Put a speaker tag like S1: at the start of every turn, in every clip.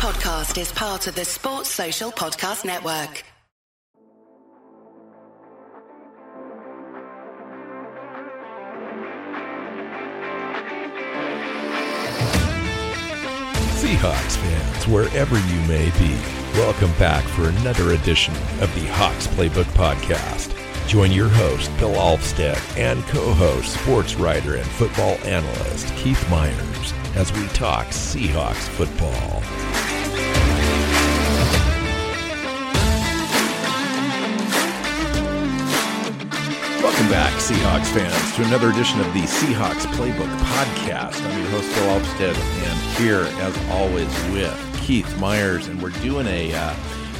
S1: podcast is part of the Sports Social Podcast Network.
S2: Seahawks fans, wherever you may be, welcome back for another edition of the Hawks Playbook Podcast. Join your host, Bill Alvstad, and co host, sports writer and football analyst, Keith Myers, as we talk Seahawks football. Back, Seahawks fans, to another edition of the Seahawks Playbook Podcast. I'm your host, Bill Alvstad, and here, as always, with Keith Myers, and we're doing a uh,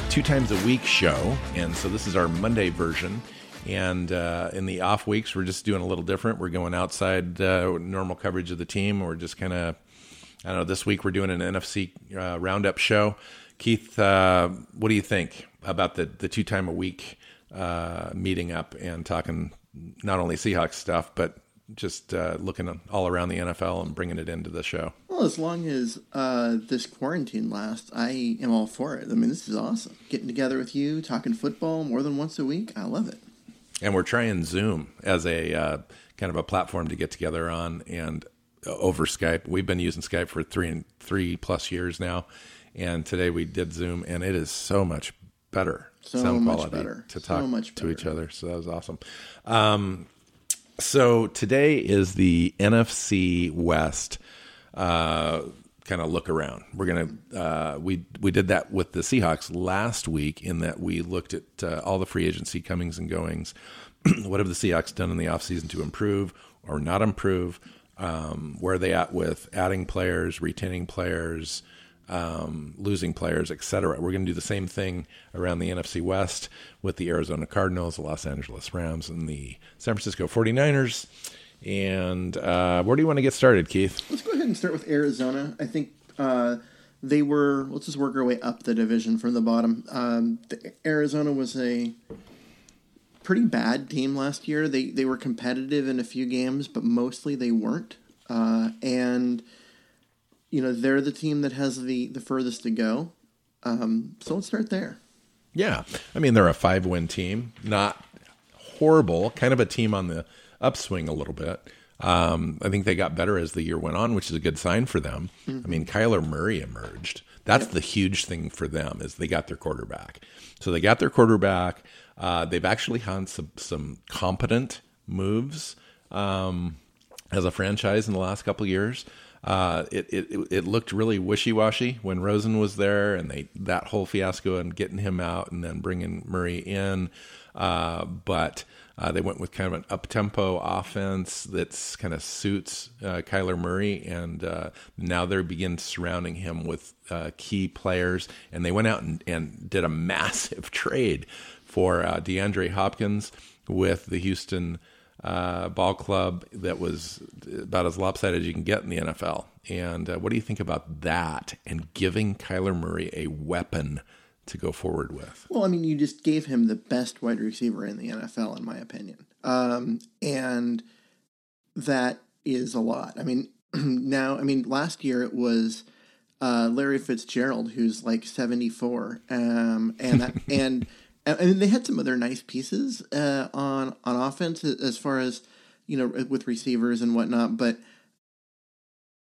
S2: two times a week show, and so this is our Monday version. And uh, in the off weeks, we're just doing a little different. We're going outside uh, normal coverage of the team. We're just kind of, I don't know, this week we're doing an NFC uh, roundup show. Keith, uh, what do you think about the, the two time a week uh, meeting up and talking not only Seahawks stuff, but just uh, looking all around the NFL and bringing it into the show?
S3: Well, as long as uh, this quarantine lasts, I am all for it. I mean, this is awesome. Getting together with you, talking football more than once a week, I love it.
S2: And we're trying Zoom as a uh, kind of a platform to get together on and over Skype. We've been using Skype for three and three plus years now, and today we did Zoom, and it is so much better
S3: So
S2: sound
S3: much
S2: quality
S3: better.
S2: to
S3: So
S2: talk
S3: much
S2: to each other. So that was awesome. Um, so today is the NFC West uh, kind of look around. We're gonna uh, we we did that with the Seahawks last week in that we looked at uh, all the free agency comings and goings. what have the Seahawks done in the offseason to improve or not improve? Um, where are they at with adding players, retaining players, um, losing players, etc. We're going to do the same thing around the NFC West with the Arizona Cardinals, the Los Angeles Rams, and the San Francisco 49ers. And uh, where do you want to get started, Keith?
S3: Let's go ahead and start with Arizona. I think uh, they were. Let's just work our way up the division from the bottom. Um, the, Arizona was a pretty bad team last year. They they were competitive in a few games, but mostly they weren't. Uh, and you know they're the team that has the the furthest to go. Um, so let's start there.
S2: Yeah. I mean, they're a five win team, not horrible, kind of a team on the upswing a little bit. Um, I think they got better as the year went on, which is a good sign for them. I mean, Kyler Murray emerged. That's the huge thing for them is they got their quarterback. So they got their quarterback. Uh, they've actually had some, some competent moves um, as a franchise in the last couple years. Uh, it, it it looked really wishy washy when Rosen was there, and they that whole fiasco and getting him out and then bringing Murray in. Uh, but uh, they went with kind of an up tempo offense that's kind of suits uh, Kyler Murray, and uh, now they begin surrounding him with uh, key players. And they went out and, and did a massive trade for uh, DeAndre Hopkins with the Houston uh, ball club that was about as lopsided as you can get in the NFL. And uh, what do you think about that and giving Kyler Murray a weapon to go forward with?
S3: Well, I mean, you just gave him the best wide receiver in the NFL, in my opinion. Um, and that is a lot. I mean, now, I mean, last year it was uh, Larry Fitzgerald, who's like 74. Um, and that, and, and I mean, they had some other nice pieces uh, on, on offense as far as, you know, with receivers and whatnot. But,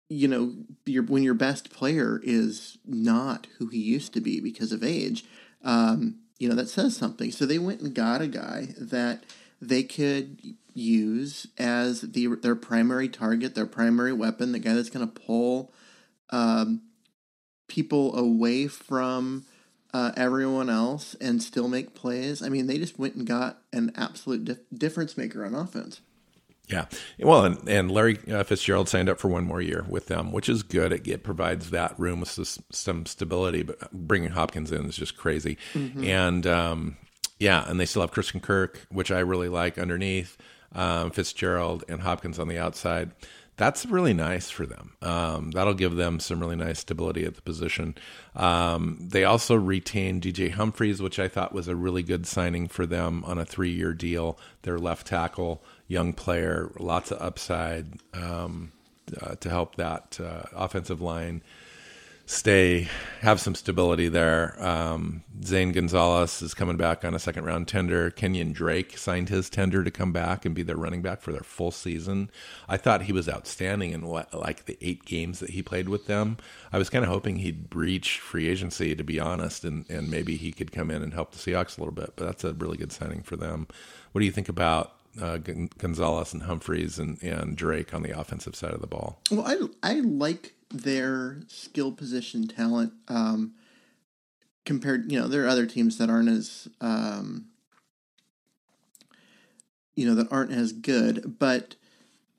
S3: you know, your, when your best player is not who he used to be because of age, um, you know, that says something. So they went and got a guy that they could use as the their primary target, their primary weapon, the guy that's going to pull um, people away from uh, everyone else and still make plays. I mean, they just went and got an absolute dif- difference maker on offense.
S2: Yeah. Well, and, and Larry uh, Fitzgerald signed up for one more year with them, which is good. It, it provides that room with some stability, but bringing Hopkins in is just crazy. And um, yeah, and they still have Christian Kirk, which I really like underneath, um, Fitzgerald and Hopkins on the outside. That's really nice for them. Um, that'll give them some really nice stability at the position. Um, they also retained DJ Humphries, which I thought was a really good signing for them on a three year deal. Their left tackle, young player, lots of upside um, uh, to help that uh, offensive line stay have some stability there. Um, Zane Gonzalez is coming back on a second round tender. Kenyon Drake signed his tender to come back and be their running back for their full season. I thought he was outstanding in what, like the eight games that he played with them. I was kind of hoping he'd breach free agency, to be honest, and, and maybe he could come in and help the Seahawks a little bit. But that's a really good signing for them. What do you think about uh, Gonzalez and Humphries and, and Drake on the offensive side of the ball?
S3: Well, I, I like their skill position talent um, compared. You know, there are other teams that aren't as um, you know that aren't as good, but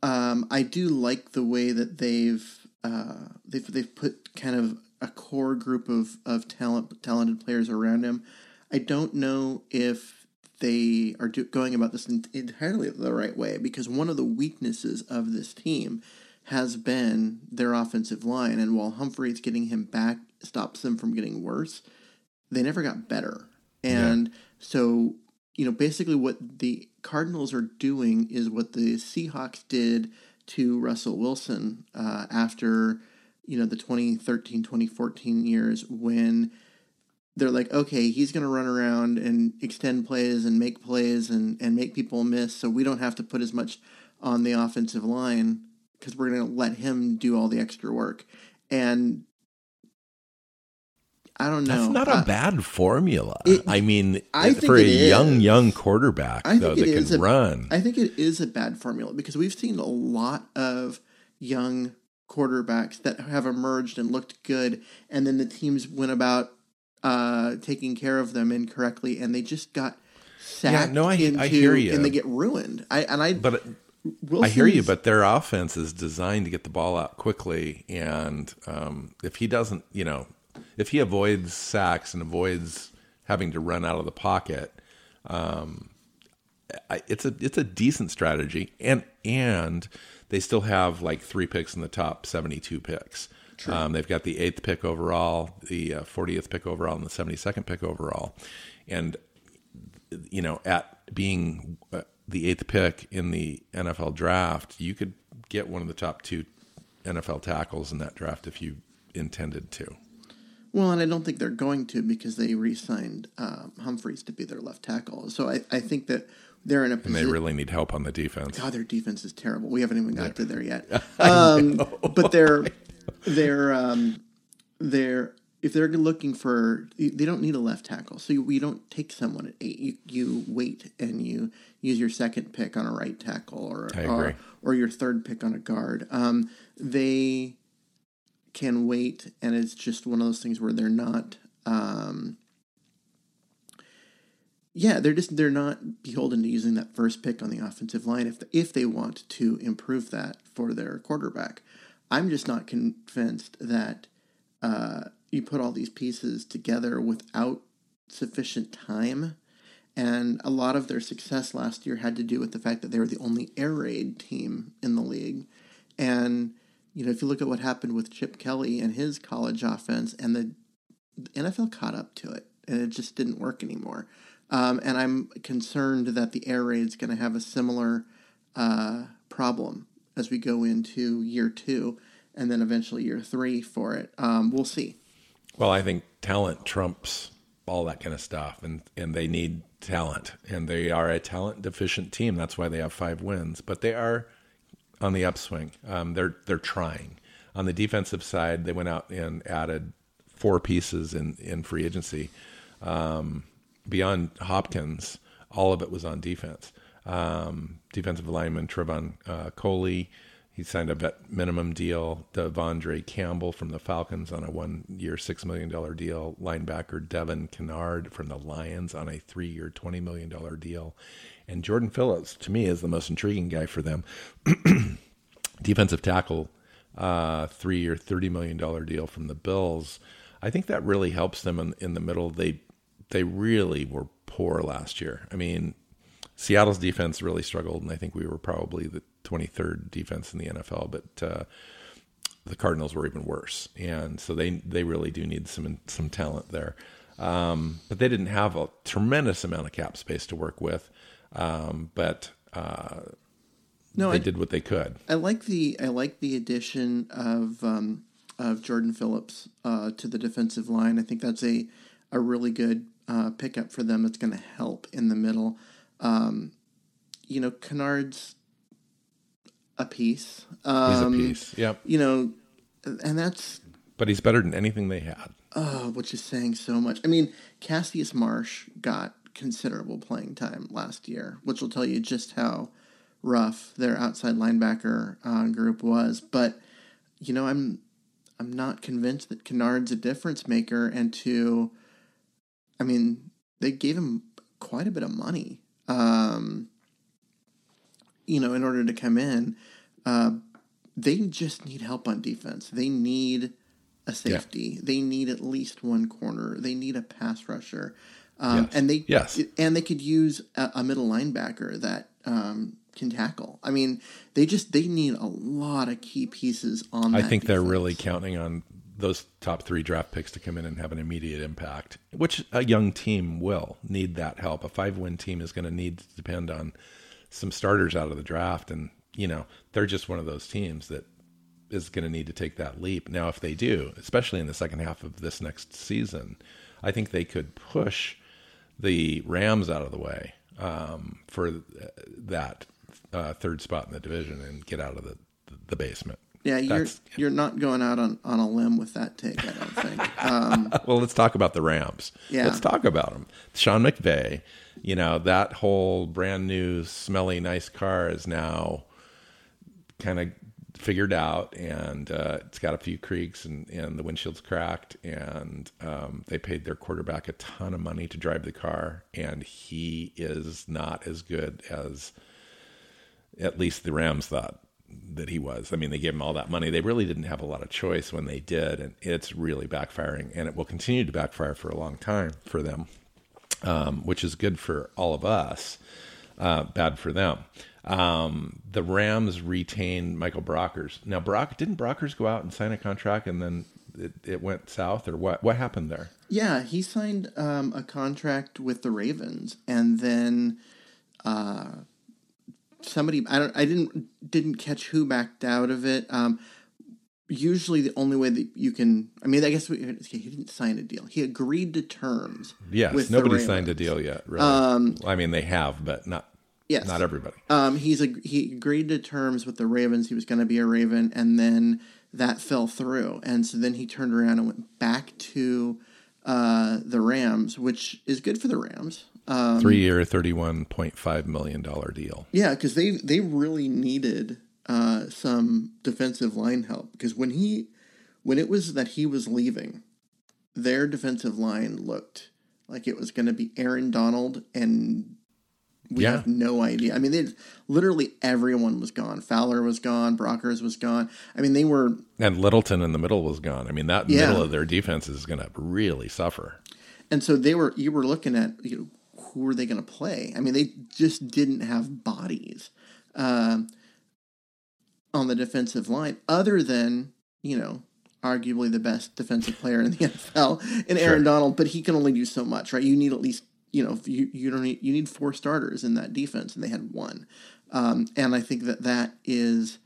S3: um, I do like the way that they've uh, they've they've put kind of a core group of of talent talented players around him. I don't know if they are do, going about this entirely the right way because one of the weaknesses of this team has been their offensive line. And while Humphries getting him back stops them from getting worse, they never got better. And yeah. so, you know, basically what the Cardinals are doing is what the Seahawks did to Russell Wilson uh, after, you know, the 2013 2014 years when they're like, okay, he's going to run around and extend plays and make plays and, and make people miss, so we don't have to put as much on the offensive line because we're going to let him do all the extra work. And I don't know.
S2: That's not uh, a bad formula. It, I mean, I for a young, is. young quarterback though that can
S3: a,
S2: run.
S3: I think it is a bad formula because we've seen a lot of young quarterbacks that have emerged and looked good, and then the teams went about uh, taking care of them incorrectly, and they just got sacked. Yeah, no, I, into, I hear you, and they get ruined. I and I,
S2: but Wilson's, I hear you, but their offense is designed to get the ball out quickly, and um, if he doesn't, you know, if he avoids sacks and avoids having to run out of the pocket, um, I, it's a it's a decent strategy, and and they still have like three picks in the top seventy two picks. Um, they've got the eighth pick overall, the uh, fortieth uh, pick overall, and the seventy second pick overall, and you know at being uh, the eighth pick in the NFL draft, you could get one of the top two NFL tackles in that draft if you intended to.
S3: Well, and I don't think they're going to because they re-signed uh, Humphries to be their left tackle. So I, I think that they're in a
S2: position. And they really need help on the defense.
S3: God, their defense is terrible. We haven't even got yeah. to there yet. Um, but they're they're um, they're if they're looking for, they don't need a left tackle. So you, you don't take someone at eight. You, you wait and you use your second pick on a right tackle or or, or, your third pick on a guard. Um, they can wait, and it's just one of those things where they're not. Um, yeah, they're just they're not beholden to using that first pick on the offensive line if if they want to improve that for their quarterback. I'm just not convinced that. Uh, you put all these pieces together without sufficient time. And a lot of their success last year had to do with the fact that they were the only air raid team in the league. And, you know, if you look at what happened with Chip Kelly and his college offense, and the, the NFL caught up to it, and it just didn't work anymore. Um, and I'm concerned that the air raid is going to have a similar uh, problem as we go into year two and then eventually year three for it. Um, we'll see.
S2: Well, I think talent trumps all that kind of stuff, and and they need talent, and they are a talent deficient team. That's why they have five wins, but they are on the upswing. Um, they're they're trying. On the defensive side, they went out and added four pieces in in free agency. Um, beyond Hopkins, all of it was on defense. Um, defensive lineman Trevon uh, Coley he signed a vet minimum deal. De'Vondre Campbell from the Falcons on a one-year, six million dollar deal. Linebacker Devin Kennard from the Lions on a three-year, twenty million dollar deal. And Jordan Phillips, to me, is the most intriguing guy for them. Defensive tackle, uh, three-year, thirty million dollar deal from the Bills. I think that really helps them in, in the middle. They they really were poor last year. I mean, Seattle's defense really struggled, and I think we were probably the 23rd defense in the NFL, but uh, the Cardinals were even worse, and so they they really do need some some talent there. Um, but they didn't have a tremendous amount of cap space to work with, um, but uh, no, they I, did what they could.
S3: I like the I like the addition of um, of Jordan Phillips uh, to the defensive line. I think that's a a really good uh, pickup for them. It's going to help in the middle. Um, you know, Kennard's a piece. Um,
S2: He's a piece. Yep.
S3: You know, and that's
S2: But he's better than anything they had.
S3: oh, which is saying so much. I mean, Cassius Marsh got considerable playing time last year, which will tell you just how rough their outside linebacker uh, group was. But you know, I'm I'm not convinced that Kennard's a difference maker. And to, I mean, they gave him quite a bit of money. Um, you know, in order to come in, uh, they just need help on defense. They need a safety. They need at least one corner. They need a pass rusher, um,
S2: Yes.
S3: and they
S2: Yes.
S3: and they could use a, a middle linebacker that um, can tackle. I mean, they just they need a lot of key pieces on.
S2: I think they're really counting on those top three draft picks to come in and have an immediate impact, which a young team will need that help. A five win team is going to need to depend on some starters out of the draft. And, you know, they're just one of those teams that is going to need to take that leap. Now, if they do, especially in the second half of this next season, I think they could push the Rams out of the way um, for uh, that uh, third spot in the division and get out of the, the basement.
S3: Yeah, you're
S2: That's-
S3: you're not going out on, on a limb with that take. I don't think. Um,
S2: Well, let's talk about the Rams.
S3: Yeah.
S2: Let's talk about them. Sean McVay, you know, that whole brand new, smelly, nice car is now kind of figured out and uh, it's got a few creaks and, and the windshield's cracked. And um, they paid their quarterback a ton of money to drive the car. And he is not as good as at least the Rams thought that he was. I mean, they gave him all that money. They really didn't have a lot of choice when they did, and it's really backfiring, and it will continue to backfire for a long time for them, um, which is good for all of us, uh, bad for them. Um, the Rams retained Michael Brockers. Now, Brock didn't Brockers go out and sign a contract, and then it, it went south, or what? What happened there?
S3: yeah, he signed um, a contract with the Ravens, and then uh, somebody I don't I didn't didn't catch who backed out of it. Um, usually, the only way that you can I mean, I guess we, he didn't sign a deal. He agreed to terms.
S2: Yes, nobody signed a deal yet. Really? Well, I mean, they have, but not
S3: Yes.
S2: not everybody.
S3: Um, he's a, he agreed to terms with the Ravens. He was going to be a Raven, and then that fell through. And so then he turned around and went back to uh, the Rams, which is good for the Rams. Um,
S2: Three year, thirty-one point five million dollar deal.
S3: yeah, because they they really needed uh, some defensive line help. Because when he when it was that he was leaving, their defensive line looked like it was going to be Aaron Donald and we
S2: Yeah.
S3: have no idea. I mean, they literally everyone was gone. Fowler was gone. Brockers was gone. I mean, they were
S2: And Littleton in the middle was gone. I mean, that
S3: Yeah.
S2: middle of their defense is going to really suffer.
S3: and so they were. You were looking at you know who were they going to play? I mean, they just didn't have bodies um, on the defensive line other than you know arguably the best defensive player in the NFL in Aaron
S2: Sure.
S3: Donald, but he can only do so much, right? You need at least you know you you don't need you need four starters in that defense, and they had one, um, and I think that that is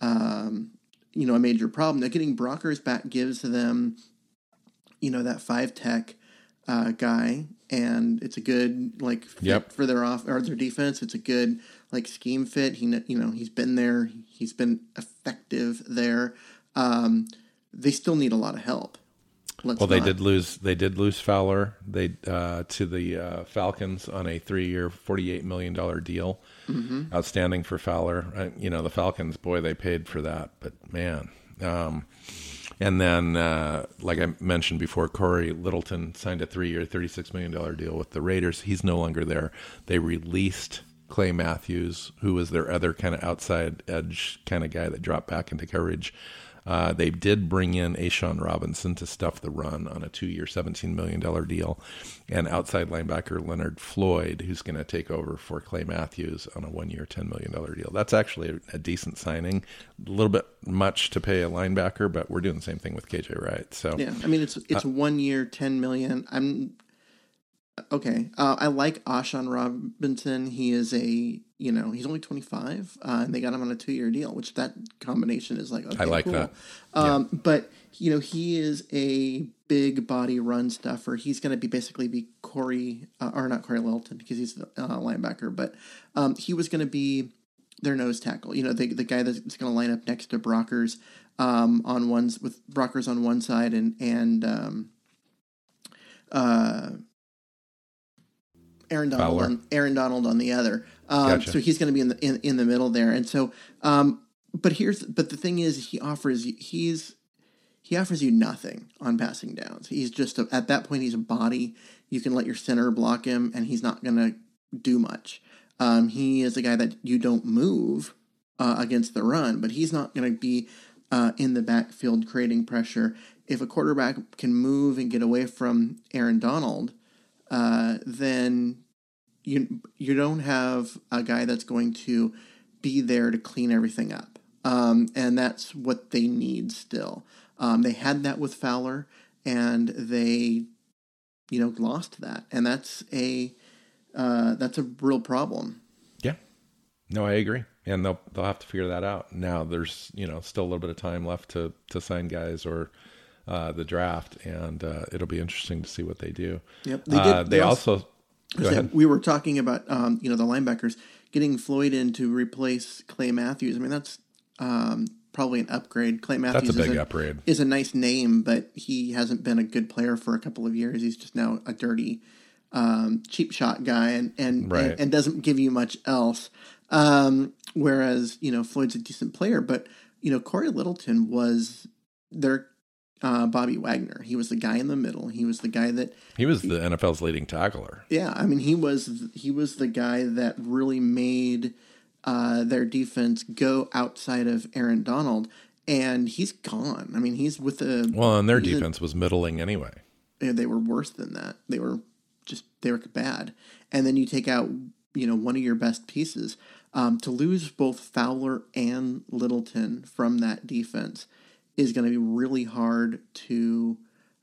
S3: um, you know a major problem. Now getting Brockers back gives them you know that five tech uh, guy, and it's a good like fit
S2: Yep.
S3: for their off or their defense. It's a good like scheme fit. He you know he's been there. He's been effective there. Um, they still need a lot of help. Let's
S2: Well, they
S3: not-
S2: did lose. They did lose Fowler. They uh, to the uh, Falcons on a three-year, forty-eight million dollar deal.
S3: Mm-hmm.
S2: Outstanding for Fowler. Uh, you know, the Falcons. Boy, they paid for that. But man, um, and then uh, like I mentioned before, Corey Littleton signed a three-year, thirty-six million dollar deal with the Raiders. He's no longer there. They released Clay Matthews, who was their other kind of outside edge kind of guy that dropped back into coverage. Uh, they did bring in A'Shawn Robinson to stuff the run on a two-year, seventeen million dollar deal, and outside linebacker Leonard Floyd, who's going to take over for Clay Matthews on a one-year, ten million dollar deal. That's actually a, a decent signing. A little bit much to pay a linebacker, but we're doing the same thing with KJ Wright. So
S3: Yeah, I mean it's
S2: Uh,
S3: it's one year, ten million. I'm Okay, uh, I like A'Shawn Robinson. He is a you know he's only twenty five, uh, and they got him on a two year deal, which that combination is like okay,
S2: I like
S3: cool.
S2: that.
S3: Um, But you know he is a big body run stuffer. He's going to be basically be Corey uh, or not Corey Littleton because he's the uh, linebacker, but um, he was going to be their nose tackle. You know the the guy that's going to line up next to Brockers um, on ones with Brockers on one side and and um, uh, Aaron Donald
S2: Fowler.
S3: on Aaron Donald on the other. Um,
S2: Gotcha.
S3: So he's going to be in the in, in the middle there, and so. Um, but here's but the thing is he offers he's he offers you nothing on passing downs. He's just a, at that point he's a body. You can let your center block him, and he's not going to do much. Um, he is a guy that you don't move uh, against the run, but he's not going to be uh, in the backfield creating pressure. If a quarterback can move and get away from Aaron Donald, uh, then you you don't have a guy that's going to be there to clean everything up, um, and that's what they need still. Um, they had that with Fowler, and they, you know, lost that, and that's a uh, that's a real problem.
S2: Yeah. No, I agree. And they'll they'll have to figure that out. Now there's, you know, still a little bit of time left to to sign guys or uh, the draft and uh, it'll be interesting to see what they do.
S3: Yep.
S2: They,
S3: They did-
S2: uh,
S3: they
S2: they
S3: also-
S2: also,
S3: we were talking about um, you know the linebackers getting Floyd in to replace Clay Matthews. I mean that's um, probably an upgrade. Clay Matthews
S2: That's a big
S3: is
S2: upgrade.
S3: Is a nice name, but he hasn't been a good player for a couple of years. He's just now a dirty um, cheap shot guy and and,
S2: Right.
S3: and and doesn't give you much else. Um, whereas you know Floyd's a decent player, but you know Corey Littleton was their uh, Bobby Wagner. He was the guy in the middle. He was the guy that
S2: He was the NFL's leading tackler.
S3: yeah, I mean he was he was the guy that really made uh, their defense go outside of Aaron Donald, and he's gone. I mean he's with the
S2: Well, and their
S3: he's a-
S2: defense was middling anyway.
S3: yeah, they were worse than that. They were just they were bad. And then you take out you know one of your best pieces um, to lose both Fowler and Littleton from that defense is going to be really hard to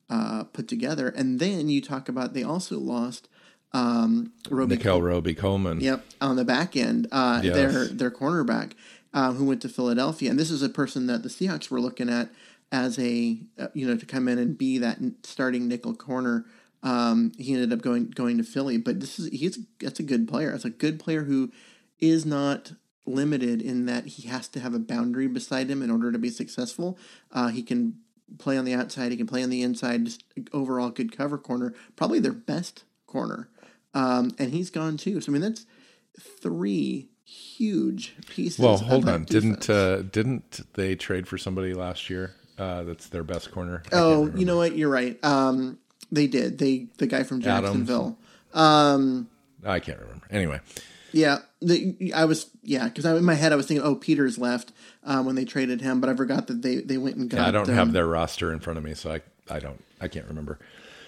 S3: uh, put together. And then you talk about they also lost um, Roby
S2: Roby Coleman.
S3: Yep, on the back end, uh,
S2: Yes.
S3: their their cornerback uh, who went to Philadelphia, and this is a person that the Seahawks were looking at as a uh, you know to come in and be that starting nickel corner. Um, he ended up going going to Philly, but this is he's that's a good player. That's a good player who is not limited in that he has to have a boundary beside him in order to be successful. Uh, he can play on the outside. He can play on the inside. Just overall good cover corner. Probably their best corner. Um, and he's gone too. So I mean, that's three huge pieces.
S2: Well, hold on. Didn't uh, didn't they trade for somebody last year? Uh, that's their best corner. I
S3: oh, you know what? You're right. Um, they did. They the guy from. Jacksonville. Um,
S2: I can't remember. Anyway,
S3: yeah, the, I was yeah because in my head I was thinking, oh, Peters left um, when they traded him, but I forgot that they they went and got.
S2: I don't
S3: um,
S2: have their roster in front of me, so I I don't I can't remember.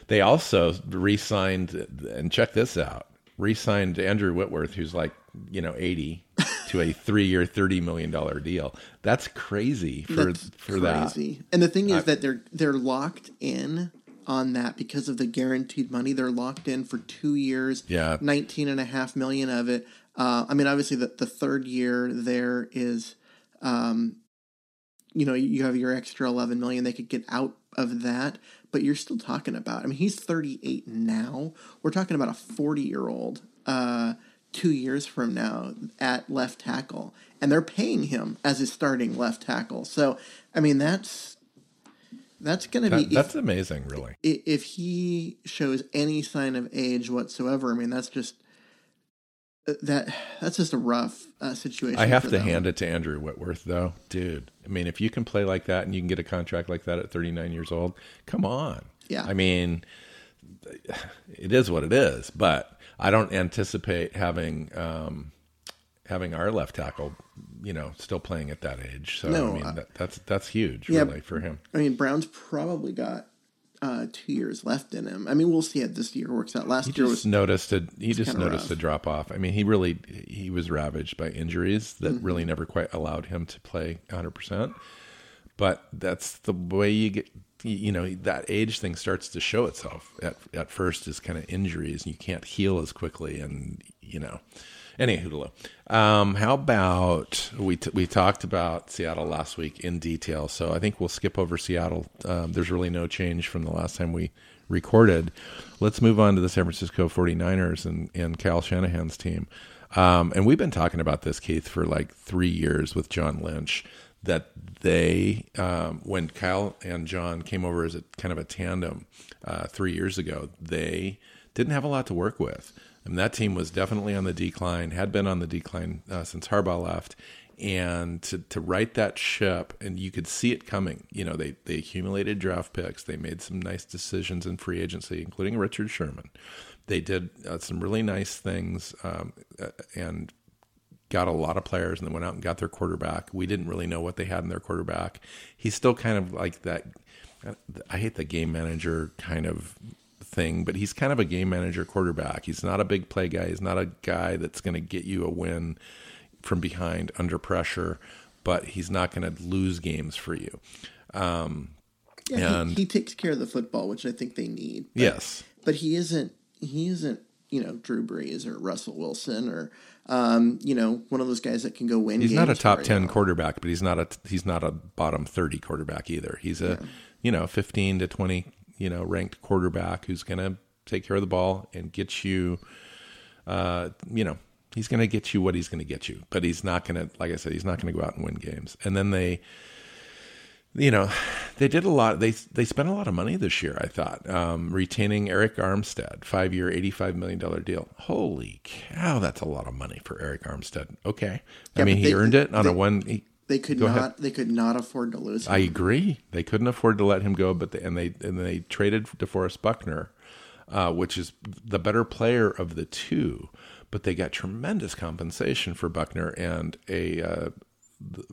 S2: They also re-signed and check this out. Re-signed Andrew Whitworth, who's like you know eighty, to a three-year, thirty million dollar deal. That's crazy for
S3: That's
S2: for that.
S3: And the thing is that they're they're locked in on that because of the guaranteed money. They're locked in for two years.
S2: Yeah.
S3: 19 and a half million of it. Uh, I mean, obviously the, the third year there is, um, you know, you have your extra 11 million. They could get out of that, but you're still talking about, I mean, he's 38 now. We're talking about a 40 year old, uh, two years from now at left tackle, and they're paying him as his starting left tackle. So, I mean, that's that's going to be
S2: that's amazing, really.
S3: if, if he shows any sign of age whatsoever. I mean, that's just that that's just a rough uh, situation.
S2: I have to hand it to Andrew Whitworth, though, dude. I mean, if you can play like that and you can get a contract like that at 39 years old, come on.
S3: Yeah.
S2: I mean, it is what it is, but I don't anticipate having um, having our left tackle, you know, still playing at that age. So
S3: No,
S2: I mean, that, that's that's huge,
S3: Yeah.
S2: really, for him.
S3: I mean, Brown's probably got uh, two years left in him. I mean, we'll see how this year works out. Last
S2: He
S3: year
S2: just
S3: was
S2: noticed a he just noticed
S3: rough.
S2: a drop off. I mean, he really he was ravaged by injuries that
S3: Mm-hmm.
S2: really never quite allowed him to play 100. percent But that's the way you get you know that age thing starts to show itself at at first is kind of injuries and you can't heal as quickly and you know anywho um how about we t- we talked about Seattle last week in detail so I think we'll skip over Seattle. Um, there's really no change from the last time we recorded. Let's move on to the San Francisco 49ers and and Kyle Shanahan's team. Um, and we've been talking about this Keith for like 3 years with John Lynch that they, um, when Kyle and John came over as a kind of a tandem uh, three years ago, they didn't have a lot to work with. And that team was definitely on the decline, had been on the decline uh, since Harbaugh left. And to, to right that ship, and you could see it coming. You know, they, they accumulated draft picks. They made some nice decisions in free agency, including Richard Sherman. They did uh, some really nice things um, uh, and got a lot of players and then went out and got their quarterback. We didn't really know what they had in their quarterback. He's still kind of like that. I hate the game manager kind of thing, but he's kind of a game manager quarterback. He's not a big play guy. He's not a guy that's going to get you a win from behind under pressure, but he's not going to lose games for you. Um,
S3: yeah, and he, he, takes care of the football, which I think they need.
S2: But, yes,
S3: but he isn't. He isn't. You know, Drew Brees or Russell Wilson or um, you know, one of those guys that can go win.
S2: He's not a top ten quarterback, but he's not a he's not a bottom thirty quarterback either. He's a yeah. you know fifteen to twenty you know ranked quarterback who's going to take care of the ball and get you. Uh, you know, he's going to get you what he's going to get you, but he's not going to, like I said, he's not going to go out and win games. And then they you know, they did a lot. They they spent a lot of money this year. I thought um, retaining Arik Armstead, five year, eighty five million dollar deal. Holy cow, that's a lot of money for Arik Armstead. Okay, yeah, I mean he they, earned it on
S3: they,
S2: a one. He,
S3: they could not. Ahead. They could not afford to lose. Him.
S2: I agree. They couldn't afford to let him go, but they, and they and they traded DeForest Buckner, uh, which is the better player of the two. But they got tremendous compensation for Buckner and a uh,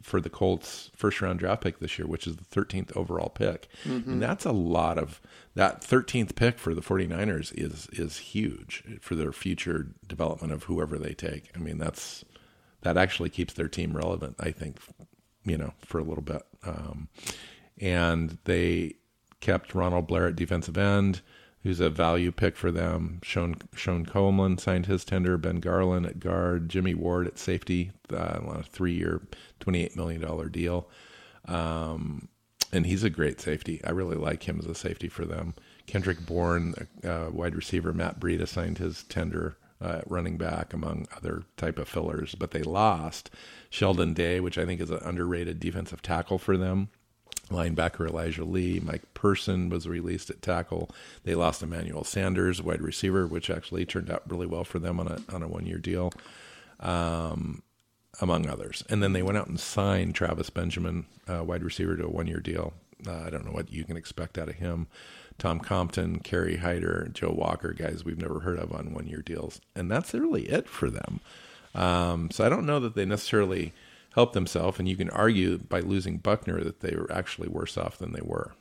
S2: for the Colts first round draft pick this year, which is the 13th overall pick. Mm-hmm. And that's a lot of that 13th pick for the 49ers is is huge for their future development of whoever they take. I mean, that's that actually keeps their team relevant, I think, you know, for a little bit. Um, and they kept Ronald Blair at defensive end who's a value pick for them. Sean, Shon Coleman signed his tender. Ben Garland at guard. Jimmy Ward at safety uh, a three-year, twenty-eight million dollar deal. Um, and he's a great safety. I really like him as a safety for them. Kendrick Bourne, uh, wide receiver. Matt Breida signed his tender. Uh, running back among other type of fillers, but they lost Sheldon Day, which I think is an underrated defensive tackle for them linebacker Elijah Lee. Mike Person was released at tackle. They lost Emmanuel Sanders, wide receiver, which actually turned out really well for them on a on a one year deal, um, among others. And then they went out and signed Travis Benjamin, uh, wide receiver, to a one year deal. Uh, I don't know what you can expect out of him. Tom Compton, Kerry Hyder, Joe Walker, guys we've never heard of on one year deals. And that's really it for them. Um, so I don't know that they necessarily help themselves. And you can argue by losing Buckner that they were actually worse off than they were.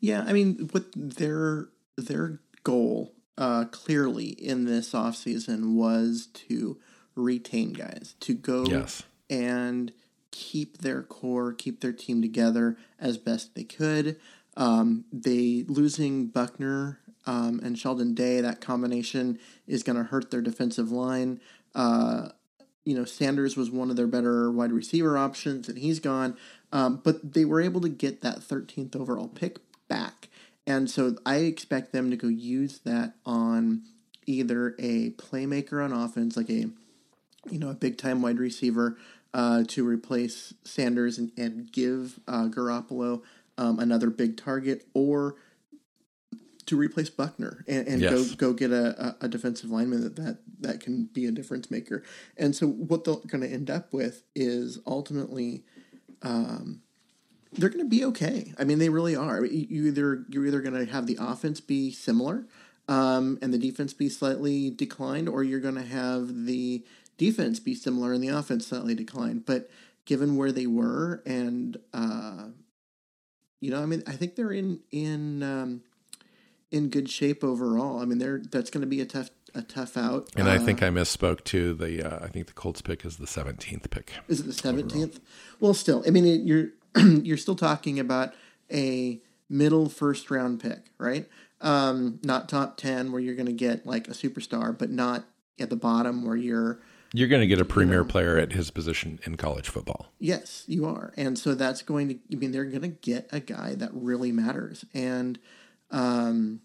S3: Yeah, I mean, what their their goal uh, clearly in this offseason was to retain guys, to go
S2: yes.
S3: and keep their core, keep their team together as best they could. Um, they losing Buckner um, and Sheldon Day, that combination is going to hurt their defensive line. Uh, you know, Sanders was one of their better wide receiver options, and he's gone. Um, but they were able to get that 13th overall pick back. And so I expect them to go use that on either a playmaker on offense, like a you know a big time wide receiver, uh, to replace Sanders and, and give uh, Garoppolo um, another big target, or to replace Buckner and, and yes. go go get a, a defensive lineman that, that that can be a difference maker. And so what they're going to end up with is ultimately, um, they're going to be okay. I mean, they really are. You either you're either going to have the offense be similar, um, and the defense be slightly declined, or you're going to have the defense be similar and the offense slightly declined. But given where they were, and uh, you know, I mean, I think they're in in um, in good shape overall. I mean, they're that's going to be a tough a tough out.
S2: And uh, I think I misspoke too. The uh, I think the Colts pick is the seventeenth pick.
S3: Is it the seventeenth? Well, still, I mean, it, you're you're still talking about a middle first round pick, right? Um, not top 10 where you're going to get like a superstar, but not at the bottom where you're.
S2: You're going to get a premier player at his position in college football.
S3: Yes, you are. And so that's going to, I mean, they're going to get a guy that really matters. And, um,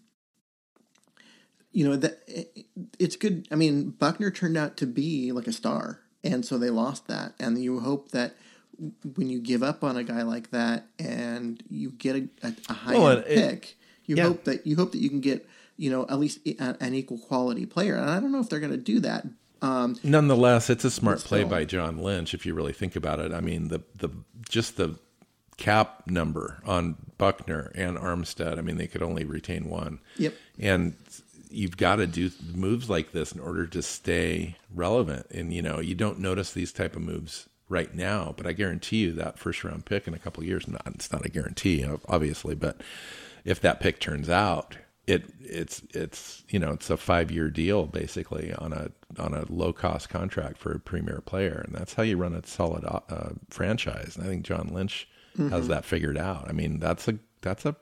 S3: you know, that it, it's good. I mean, Buckner turned out to be like a star. And so they lost that. And you hope that when you give up on a guy like that and you get a, a, a high well, end pick, you yeah. hope that you hope that you can get you know at least an equal quality player. And I don't know if they're going to do that.
S2: Um, Nonetheless, it's a smart play by John Lynch if you really think about it. I mean, the the just the cap number on Buckner and Armstead. I mean, they could only retain one.
S3: Yep.
S2: And you've got to do moves like this in order to stay relevant. And you know, you don't notice these type of moves right now, but I guarantee you that first round pick in a couple years, not, it's not a guarantee, obviously, but if that pick turns out, it it's it's you know it's a five year deal basically on a on a low cost contract for a premier player, and that's how you run a solid uh, franchise. And I think John Lynch mm-hmm. has that figured out. I mean, that's a that's a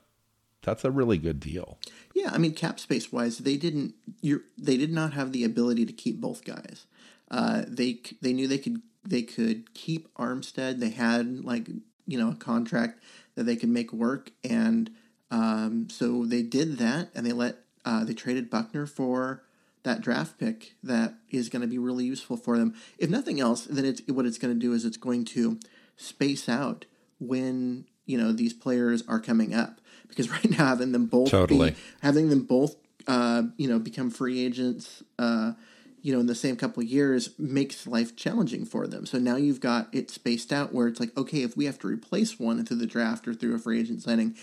S2: that's a really good deal.
S3: Yeah, I mean, cap space wise, they didn't you they did not have the ability to keep both guys. Uh, they they knew they could they could keep Armstead. They had like you know a contract that they could make work, and um, so they did that, and they let uh, they traded Buckner for that draft pick that is going to be really useful for them. If nothing else, then it's what it's going to do is it's going to space out when you know these players are coming up because right now having them both totally be, having them both uh, you know become free agents. Uh, you know, in the same couple of years makes life challenging for them. So now you've got it spaced out where it's like, okay, if we have to replace one through the draft or through a free agent signing,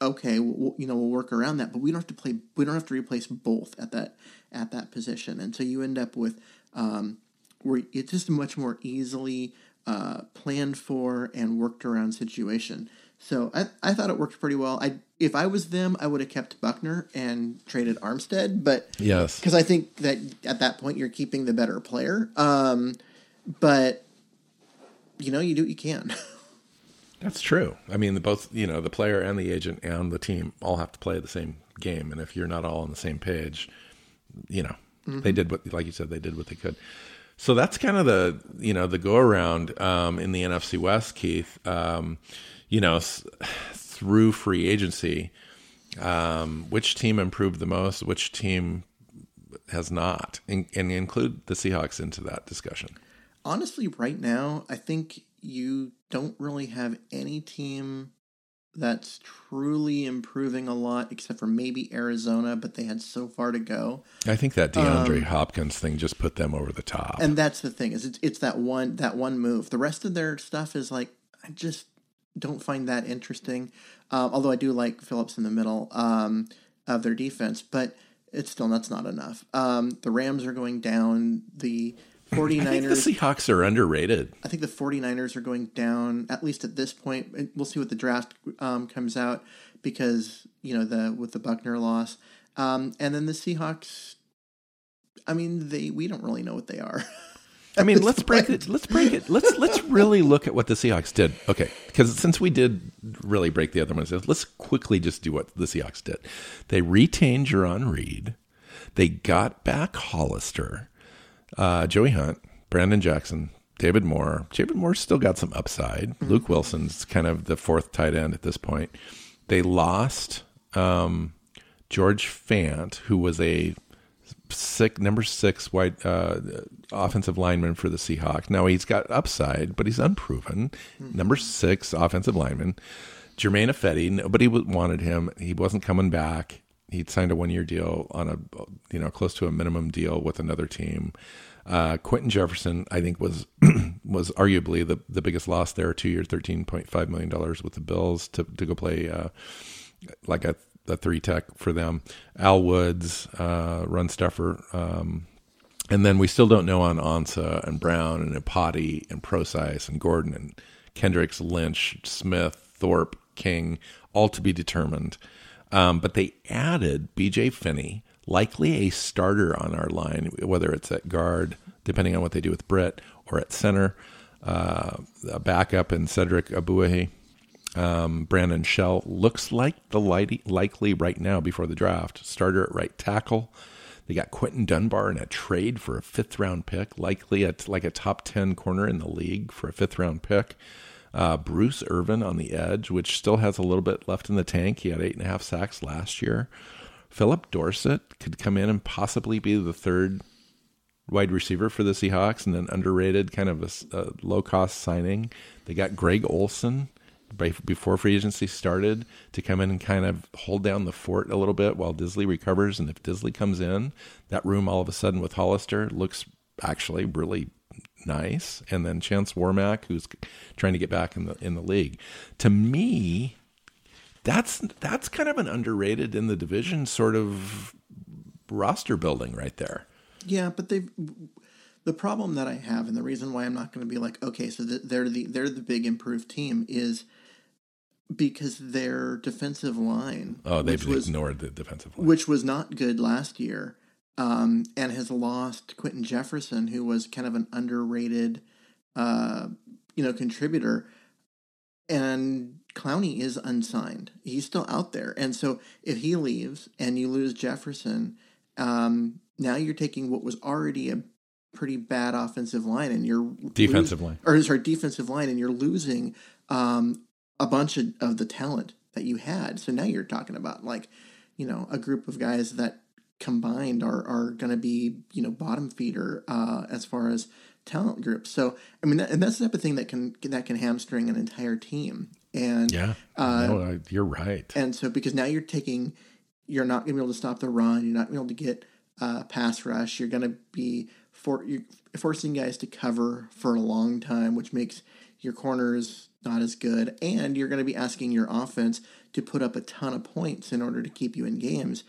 S3: okay, we'll, you know, we'll work around that. But we don't have to play. We don't have to replace both at that at that position, and so you end up with um, where it's just a much more easily uh, planned for and worked around situation. So I, I thought it worked pretty well. I if I was them, I would have kept Buckner and traded Armstead, but
S2: yes,
S3: because I think that at that point you're keeping the better player. Um, but you know, you do what you can.
S2: That's true. I mean, the both you know the player and the agent and the team all have to play the same game, and if you're not all on the same page, you know, mm-hmm. they did what, like you said, they did what they could. So that's kind of the you know the go around um, in the NFC West, Keith. Um, you know, through free agency, um, which team improved the most, which team has not, and, and include the Seahawks into that discussion.
S3: Honestly, right now, I think you don't really have any team that's truly improving a lot, except for maybe Arizona, but they had so far to go.
S2: I think that DeAndre um, Hopkins thing just put them over the top.
S3: And that's the thing is it's, it's that one that one move. The rest of their stuff is like I just don't find that interesting. Um, although I do like Phillips in the middle um, of their defense, but it's still that's not enough. Um, the Rams are going down. The 49ers. I think
S2: the Seahawks are underrated.
S3: I think the 49ers are going down at least at this point. We'll see what the draft um, comes out because you know the with the Buckner loss, um, and then the Seahawks. I mean, they we don't really know what they are.
S2: I mean, let's break it. Let's break it. Let's let's really look at what the Seahawks did. Okay, because since we did really break the other ones, let's quickly just do what the Seahawks did. They retained Jarran Reed. They got back Hollister, uh, Joey Hunt, Brandon Jackson, David Moore. David Moore's still got some upside. Mm-hmm. Luke Wilson's kind of the fourth tight end at this point. They lost um, George Fant, who was a six number six white uh, offensive lineman for the Seahawks. Now he's got upside, but he's unproven. Mm-hmm. Number six offensive lineman, Germain Ifedi. Nobody wanted him. He wasn't coming back. He'd signed a one year deal on a you know close to a minimum deal with another team. Uh, Quinton Jefferson, I think, was was arguably the the biggest loss there. Two years, thirteen point five million dollars with the Bills to to go play uh, like a the three tech for them. Al Woods, uh, run stuffer. Um, and then we still don't know on Ansah and Brown and Iupati and Prosise and Gordon and Kendricks, Lynch, Smith, Thorpe, King, all to be determined. Um, but they added BJ Finney, likely a starter on our line, whether it's at guard, depending on what they do with Britt, or at center, uh, a backup in Cedric Ogbuehi. Um, Brandon Shell looks like the lighty, likely right now before the draft starter at right tackle. They got Quinton Dunbar in a trade for a fifth round pick, likely at like a top 10 corner in the league for a fifth round pick. Uh, Bruce Irvin on the edge, which still has a little bit left in the tank. He had eight and a half sacks last year. Phillip Dorsett could come in and possibly be the third wide receiver for the Seahawks and an underrated kind of a, a low cost signing. They got Greg Olsen before free agency started to come in and kind of hold down the fort a little bit while Dissly recovers. And if Dissly comes in, that room all of a sudden with Hollister looks actually really nice. And then Chance Warmack, who's trying to get back in the in the league. To me, that's that's kind of an underrated in the division sort of roster building right there.
S3: Yeah, but they've the problem that I have, and the reason why I'm not going to be like, okay, so they're the they're the big improved team is because their defensive line.
S2: Oh, they've was, ignored the defensive line,
S3: which was not good last year, um, and has lost Quinton Jefferson, who was kind of an underrated, uh, you know, contributor, and Clowney is unsigned. He's still out there, and so if he leaves and you lose Jefferson, um, now you're taking what was already a pretty bad offensive line and you're
S2: defensive line.
S3: or sorry defensive line and you're losing um, a bunch of, of the talent that you had. So now you're talking about like you know a group of guys that combined are are going to be you know bottom feeder uh, as far as talent groups. So i mean that, and that's the type of thing that can that can hamstring an entire team. And
S2: yeah. uh, no, you're right.
S3: and so because now you're taking you're not going to be able to stop the run you're not going to be able to get uh, pass rush. You're going to be for you're forcing guys to cover for a long time, which makes your corners not as good, and you're going to be asking your offense to put up a ton of points in order to keep you in games,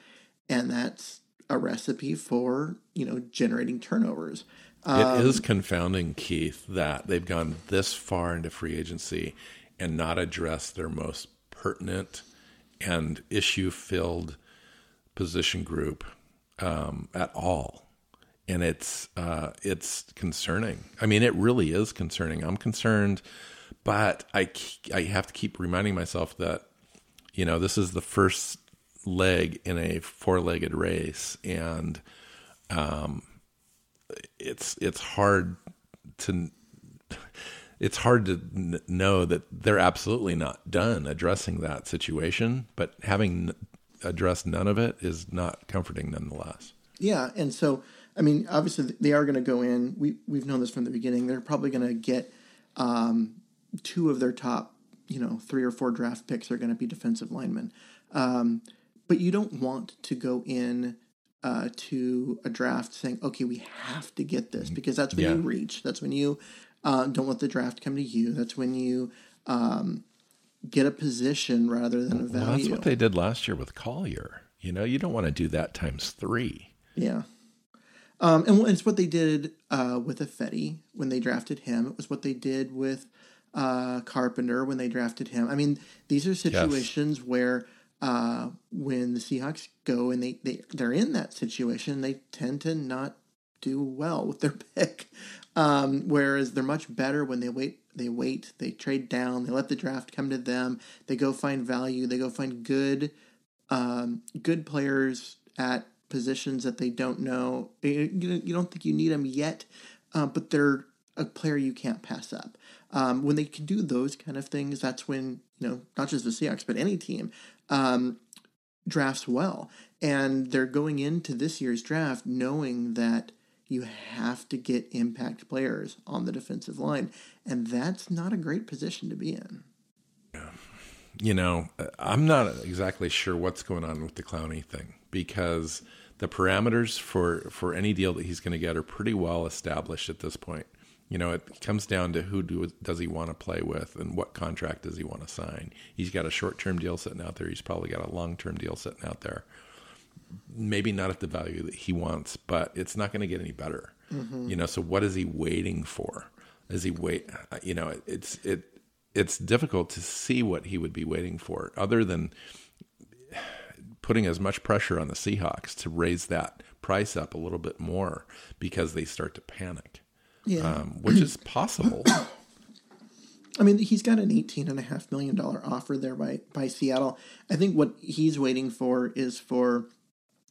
S3: and that's a recipe for you know generating turnovers.
S2: Um, it is confounding, Keith, that they've gone this far into free agency and not addressed their most pertinent and issue filled position group um, at all, and it's uh, it's concerning. I mean, it really is concerning. I'm concerned, but I I have to keep reminding myself that you know this is the first leg in a four-legged race, and um, it's it's hard to it's hard to n- know that they're absolutely not done addressing that situation, but having addressed none of it is not comforting nonetheless.
S3: Yeah, and so I mean, obviously they are going to go in. We we've known this from the beginning. They're probably going to get um, two of their top, you know, three or four draft picks are going to be defensive linemen. Um, but you don't want to go in uh, to a draft saying, "Okay, we have to get this," because that's when yeah. you reach. That's when you uh, don't let the draft come to you. That's when you um, get a position rather than a value. Well,
S2: that's what they did last year with Collier. You know, you don't want to do that times three.
S3: Yeah. Um, and it's what they did uh, with Ifedi when they drafted him. It was what they did with uh, Carpenter when they drafted him. I mean, these are situations yes. where uh, when the Seahawks go and they, they, they're in that situation, they tend to not do well with their pick. Um, whereas they're much better when they wait they wait, they trade down, they let the draft come to them, they go find value, they go find good um, good players at positions that they don't know. You, you don't think you need them yet, uh, but they're a player you can't pass up. Um, when they can do those kind of things, that's when you know not just the Seahawks but any team um, drafts well, and they're going into this year's draft knowing that you have to get impact players on the defensive line, and that's not a great position to be in.
S2: You know, I'm not exactly sure what's going on with the Clowney thing because the parameters for for any deal that he's going to get are pretty well established at this point. You know, it comes down to who do, does he want to play with and what contract does he want to sign. He's got a short term deal sitting out there. He's probably got a long term deal sitting out there maybe not at the value that he wants, but it's not going to get any better. Mm-hmm. You know, so what is he waiting for? Is he wait? You know, it's it it's difficult to see what he would be waiting for, other than putting as much pressure on the Seahawks to raise that price up a little bit more because they start to panic, yeah. um, which is possible.
S3: I mean, he's got an eighteen and a half million dollar offer there by by Seattle. I think what he's waiting for is for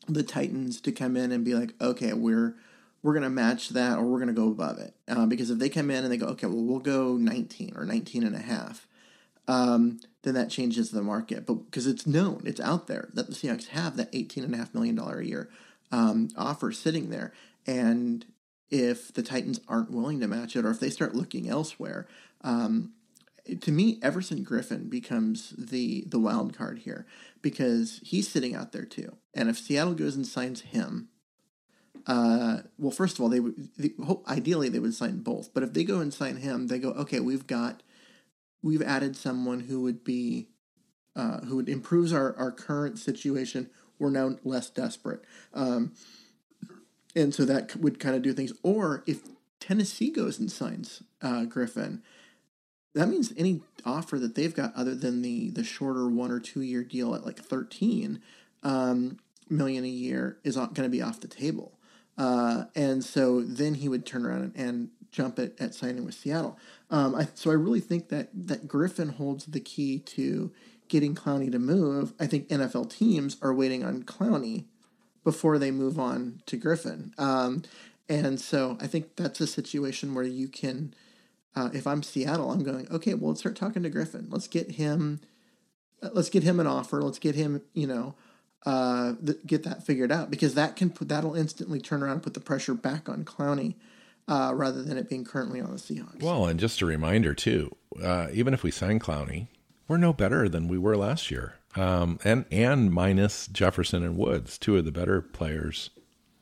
S3: the Titans to come in and be like, okay, we're we're going to match that or we're going to go above it. Uh, because if they come in and they go, okay, well, we'll go 19 or 19 and a half, um, then that changes the market. But because it's known, it's out there that the Seahawks have that $18.5 million a year um, offer sitting there. And if the Titans aren't willing to match it or if they start looking elsewhere, um, to me, Everson Griffen becomes the the wild card here because he's sitting out there too. And if Seattle goes and signs him, uh, well, first of all, they would the, ideally they would sign both, but if they go and sign him, they go, okay, we've got we've added someone who would be uh, who would improves our our current situation. We're now less desperate, um, and so that would kind of do things. Or if Tennessee goes and signs uh, Griffen, that means any offer that they've got other than the the shorter one or two year deal at like thirteen um, million a year is going to be off the table. Uh, and so then he would turn around and, and jump at, at signing with Seattle. Um, I, so I really think that that Griffen holds the key to getting Clowney to move. I think NFL teams are waiting on Clowney before they move on to Griffen. Um, and so I think that's a situation where you can, uh, if I'm Seattle, I'm going, okay, well, let's start talking to Griffen. Let's get him, uh, let's get him an offer. Let's get him, you know, uh, th- get that figured out because that can put that'll instantly turn around and put the pressure back on Clowney uh, rather than it being currently on the Seahawks.
S2: Well, and just a reminder too, uh, even if we sign Clowney, we're no better than we were last year, um, and and minus Jefferson and Woods, two of the better players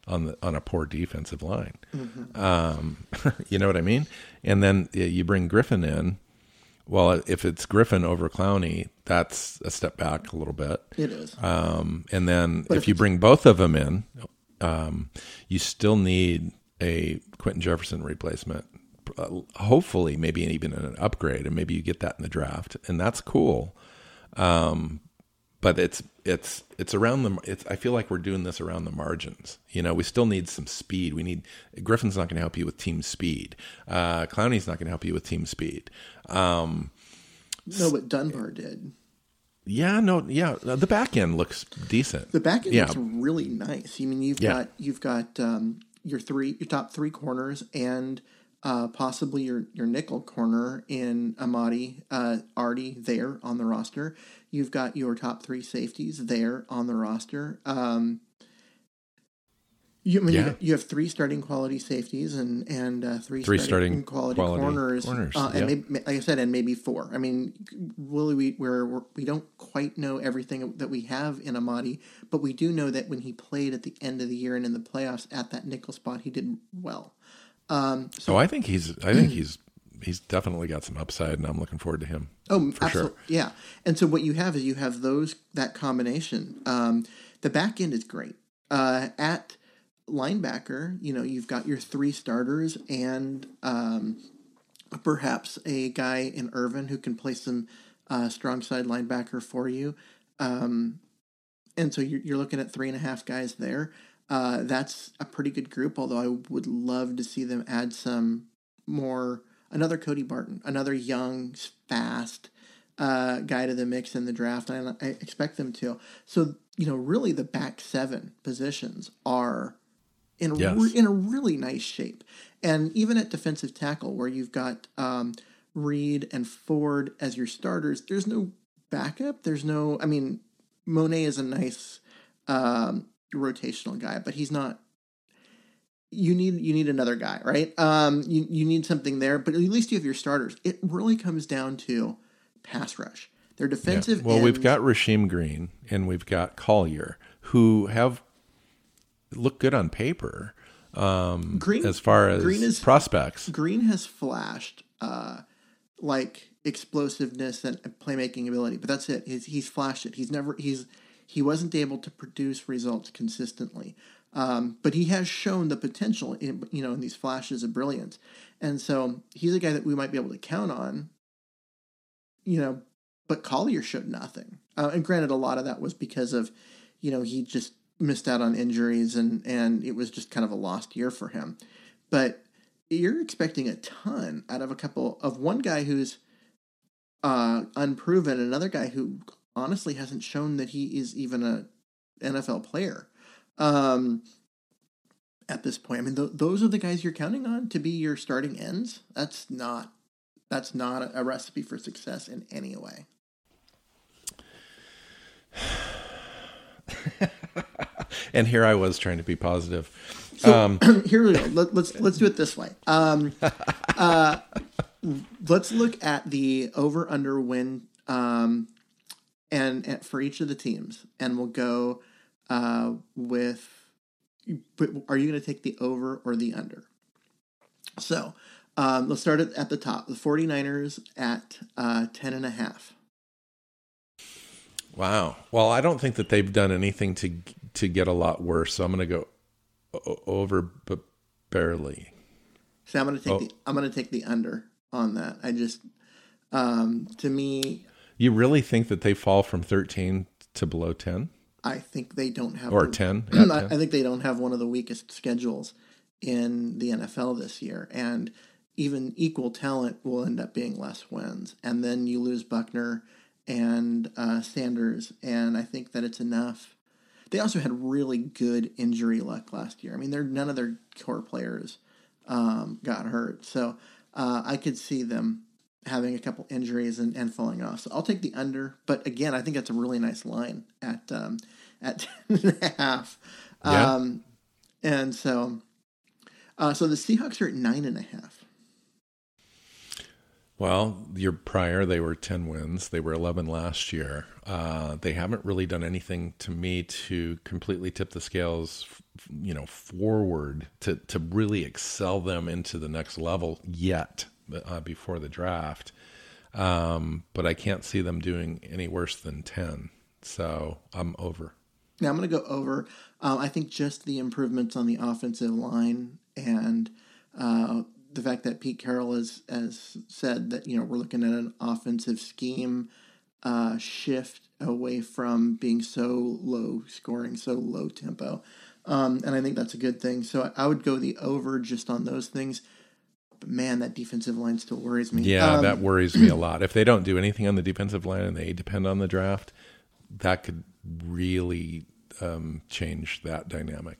S2: on the on a poor defensive line. Mm-hmm. Um, you know what I mean? And then you bring Griffen in well, if it's Griffen over Clowney, that's a step back a little bit.
S3: It is.
S2: Um, and then if, if you bring both of them in, um, you still need a Quinton Jefferson replacement. Uh, hopefully, maybe even an upgrade, and maybe you get that in the draft, and that's cool. Um, but it's it's it's around the it's I feel like we're doing this around the margins. You know, we still need some speed. We need Griffen's not going to help you with team speed. Uh, Clowney's not going to help you with team speed. Um,
S3: no, but Dunbar did.
S2: Yeah, no, yeah. The back end looks decent.
S3: The back end yeah. looks really nice. I mean, you've yeah. got you've got um, your three your top three corners and uh, possibly your your nickel corner in Amadi uh, already there on the roster. You've got your top three safeties there on the roster. Um, you, I mean, yeah. you, have three starting quality safeties and and uh, three,
S2: three starting, starting
S3: quality, quality, corners,
S2: corners
S3: uh, and maybe, like I said, and maybe four. I mean, really, we we're, we're, we don't quite know everything that we have in Amadi, but we do know that when he played at the end of the year and in the playoffs at that nickel spot, he did well. Um,
S2: so oh, I think he's I think he's he's definitely got some upside, and I'm looking forward to him.
S3: Oh, for absolutely. sure. Yeah, and so what you have is you have those that combination. Um, the back end is great. Uh, at linebacker, you know, you've got your three starters and um, perhaps a guy in Irvin who can play some uh, strong side linebacker for you. Um, and so you're, you're looking at three and a half guys there. Uh, that's a pretty good group, although I would love to see them add some more. Another Cody Barton, another young, fast uh, guy to the mix in the draft. I, I expect them to. So, you know, really the back seven positions are in, yes. re- in a really nice shape. And even at defensive tackle, where you've got um, Reed and Ford as your starters, there's no backup. There's no, I mean, Mone is a nice um, rotational guy, but he's not. You need you need another guy, right? Um, you you need something there, but at least you have your starters. It really comes down to pass rush. Their defensive.
S2: Yeah. Well, ends, we've got Rasheem Green and we've got Collier, who have looked good on paper. Um, Green, as far as Green is, prospects,
S3: Green has flashed uh, like explosiveness and playmaking ability, but that's it. He's, he's flashed it. He's never he's he wasn't able to produce results consistently. Um, but he has shown the potential in you know in these flashes of brilliance, and so he's a guy that we might be able to count on. You know, but Collier showed nothing. Uh, and granted, a lot of that was because of, you know, he just missed out on injuries and and it was just kind of a lost year for him. But you're expecting a ton out of a couple of one guy who's uh, unproven, another guy who honestly hasn't shown that he is even a NFL player. Um, at this point, I mean, th- those are the guys you're counting on to be your starting ends. That's not that's not a, recipe for success in any way.
S2: and here I was trying to be positive.
S3: So um, here we go. Let, let's let's do it this way. Um, uh, let's look at the over under win um, and, and, for each of the teams, and we'll go uh, with. Are you going to take the over or the under? So um, let's start at, at the top. The 49ers at uh, 10 and a half.
S2: Wow. Well, I don't think that they've done anything to to get a lot worse. So I'm going to go over, but barely.
S3: So I'm going to take oh. the I'm going to take the under on that. I just, um, to me,
S2: you really think that they fall from 13 to below 10?
S3: I think they don't have
S2: or 10.
S3: Yeah, 10. I think they don't have one of the weakest schedules in the NFL this year, and even equal talent will end up being less wins. And then you lose Buckner and uh, Sanders, and I think that it's enough. They also had really good injury luck last year. I mean, they're none of their core players um, got hurt, so uh, I could see them having a couple injuries and, and falling off. So I'll take the under. But again, I think that's a really nice line at um, at 10 and a half. Yeah. Um, and so, uh, so the Seahawks are at nine and a half.
S2: Well, your prior, they were 10 wins. They were 11 last year. Uh, they haven't really done anything to me to completely tip the scales, you know, forward to, to really excel them into the next level yet uh, before the draft. Um, but I can't see them doing any worse than 10. So I'm over.
S3: Now I'm going to go over. Uh, I think just the improvements on the offensive line and uh, the fact that Pete Carroll has, has said that, you know, we're looking at an offensive scheme uh, shift away from being so low scoring, so low tempo. Um, and I think that's a good thing. So I, I, would go the over just on those things. But man, that defensive line still worries me.
S2: Yeah, um, that worries me a lot. If they don't do anything on the defensive line and they depend on the draft, that could really um, change that dynamic.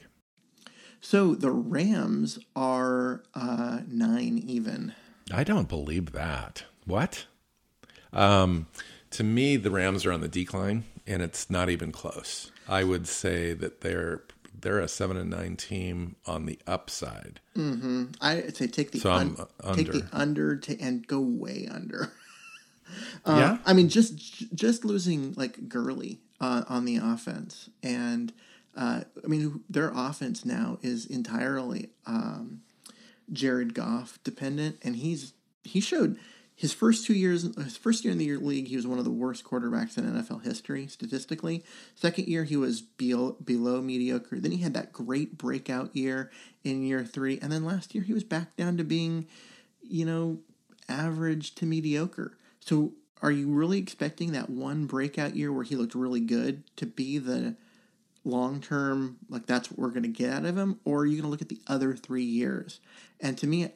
S3: So the Rams are uh, nine even.
S2: I don't believe that. What? Um, to me, the Rams are on the decline, and it's not even close. I would say that they're they're a seven and nine team on the upside.
S3: Mm-hmm. I say take the so un- take the under to, and go way under. uh, yeah, I mean just just losing like Gurley uh, on the offense and uh, I mean, their offense now is entirely um, Jared Goff dependent, and he's he showed his first two years, his first year in the league, he was one of the worst quarterbacks in NFL history statistically. Second year, he was below, below mediocre. Then he had that great breakout year in year three, and then last year he was back down to being, you know, average to mediocre. So, are you really expecting that one breakout year where he looked really good to be the long term, like that's what we're going to get out of him, or are you going to look at the other three years? And to me,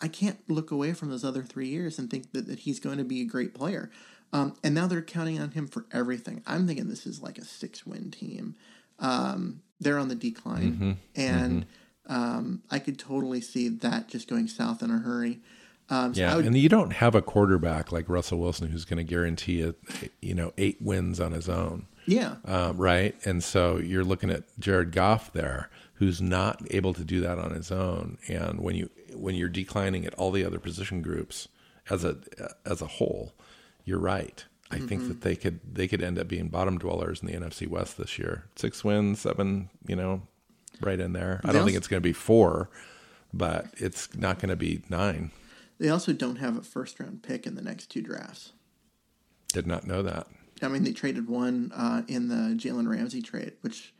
S3: I can't look away from those other three years and think that, that he's going to be a great player. Um, and now they're counting on him for everything. I'm thinking this is like a six win team. Um, they're on the decline. Mm-hmm. And mm-hmm. Um, I could totally see that just going south in a hurry.
S2: Um, so yeah, would, and you don't have a quarterback like Russell Wilson who's going to guarantee a, you know eight wins on his own.
S3: Yeah.
S2: Um, right. And so you're looking at Jared Goff there, who's not able to do that on his own. And when you when you're declining at all the other position groups as a as a whole, you're right. I mm-hmm. think that they could they could end up being bottom dwellers in the NFC West this year. Six wins, seven, you know, right in there. I don't also, think it's going to be four, but it's not going to be nine.
S3: They also don't have a first round pick in the next two drafts.
S2: Did not know that.
S3: I mean, they traded one uh, in the Jalen Ramsey trade, which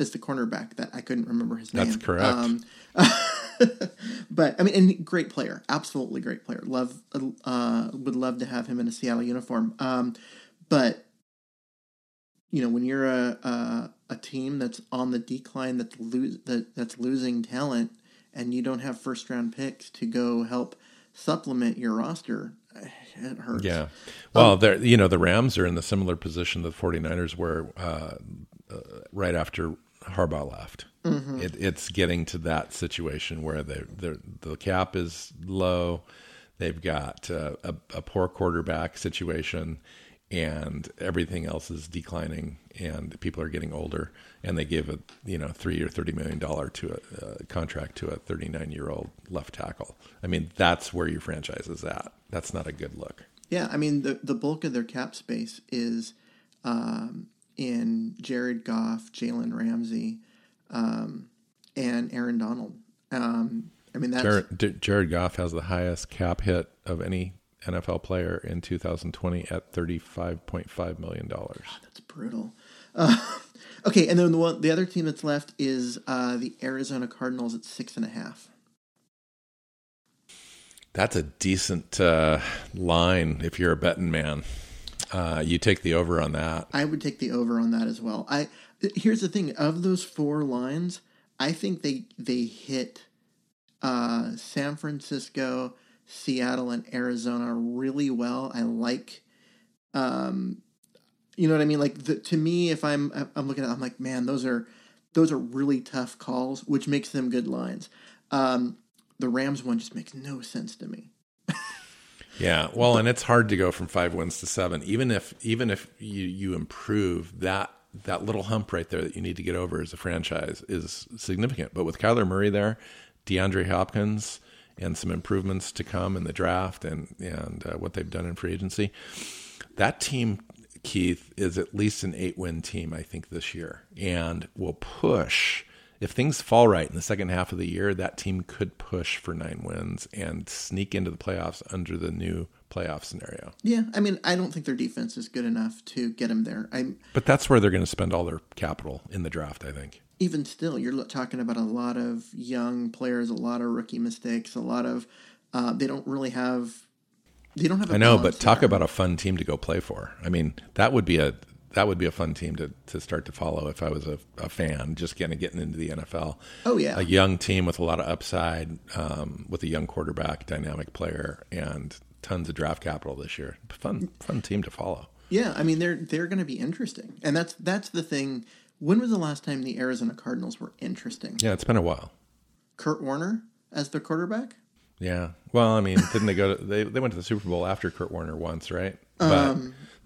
S3: is the cornerback that I couldn't remember his name.
S2: That's correct. Um,
S3: but I mean, and great player, absolutely great player. Love, uh, would love to have him in a Seattle uniform. Um, but you know, when you're a, a, a team that's on the decline, that's lose that that's losing talent, and you don't have first round picks to go help supplement your roster, it hurts.
S2: Yeah. Well, they're you know the Rams are in the similar position the 49ers were uh, uh, right after Harbaugh left. It, it's getting to that situation where the the the cap is low. They've got uh, a, a poor quarterback situation, and everything else is declining, and people are getting older. And they give a you know three or thirty million dollar to a, a contract to a thirty nine year old left tackle. I mean, that's where your franchise is at. That's not a good look.
S3: Yeah, I mean the the bulk of their cap space is um, in Jared Goff, Jalen Ramsey, um, and Aaron Donald. Um, I mean that's
S2: Jared, Jared Goff has the highest cap hit of any NFL player in 2020 at 35.5 million dollars.
S3: that's brutal. Uh, okay, and then the one the other team that's left is uh, the Arizona Cardinals at six and a half.
S2: That's a decent uh, line if you're a betting man. Uh, you take the over on that.
S3: I would take the over on that as well. I here's the thing of those four lines, I think they they hit uh, San Francisco, Seattle, and Arizona really well. I like, um, you know what I mean. Like the, to me, if I'm I'm looking at, I'm like, man, those are those are really tough calls, which makes them good lines. Um, the Rams one just makes no sense to me.
S2: Yeah, well, and it's hard to go from five wins to seven, even if even if you you improve that that little hump right there that you need to get over as a franchise is significant. But with Kyler Murray there, DeAndre Hopkins, and some improvements to come in the draft and and uh, what they've done in free agency, that team, Keith, is at least an eight win team I think this year, and will push. If things fall right in the second half of the year, that team could push for nine wins and sneak into the playoffs under the new playoff scenario.
S3: Yeah, I mean, I don't think their defense is good enough to get them there. I'm
S2: But that's where they're going to spend all their capital in the draft, I think.
S3: even still, you're talking about a lot of young players, a lot of rookie mistakes, a lot of uh, they don't really have. They don't have. I
S2: I know, but talk about a fun team to go play for. I mean, that would be a that would be a fun team to, to start to follow if I was a, a fan, just kind of getting into the NFL.
S3: Oh, yeah.
S2: a young team with a lot of upside, um, with a young quarterback, dynamic player, and tons of draft capital this year. Fun fun team to follow.
S3: Yeah, I mean they're they're going to be interesting, and that's that's the thing. When was the last time the Arizona Cardinals were interesting?
S2: Yeah, it's been a while.
S3: Kurt Warner as their quarterback.
S2: Yeah. Well, I mean, didn't they go to they they went to the Super Bowl after Kurt Warner once, right? But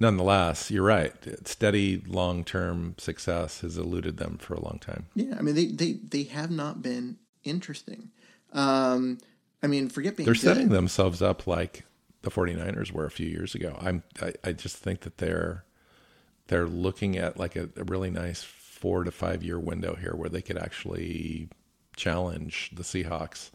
S2: nonetheless, you're right. Steady long term success has eluded them for a long time.
S3: Yeah, I mean they they they have not been interesting. Um, I mean, forget being
S2: They're
S3: good.
S2: setting themselves up like the 49ers were a few years ago. I'm I, I just think that they're they're looking at like a, a really nice four to five year window here where they could actually challenge the Seahawks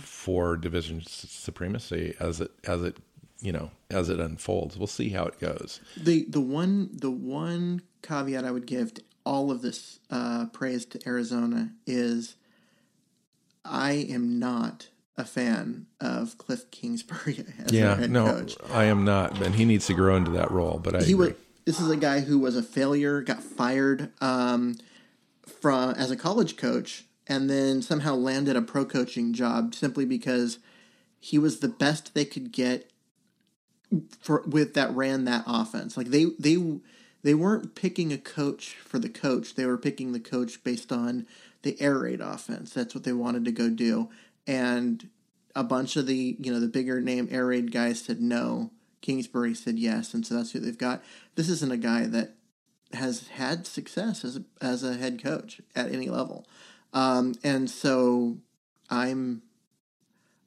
S2: for division supremacy as it as it you know as it unfolds. We'll see how it goes.
S3: the the one the one caveat I would give to all of this uh, praise to Arizona is I am not a fan of Cliff Kingsbury as
S2: Yeah,
S3: head
S2: no,
S3: coach.
S2: I am not, and he needs to grow into that role. But I
S3: He
S2: agree.
S3: was. This is a guy who was a failure, got fired um, from as a college coach, and then somehow landed a pro coaching job simply because he was the best they could get for with that ran that offense. Like they they they weren't picking a coach for the coach. They were picking the coach based on the air raid offense. That's what they wanted to go do. And a bunch of the you know the bigger name air raid guys said no. Kingsbury said yes, and so that's who they've got. This isn't a guy that has had success as a, as a head coach at any level, um, and so I'm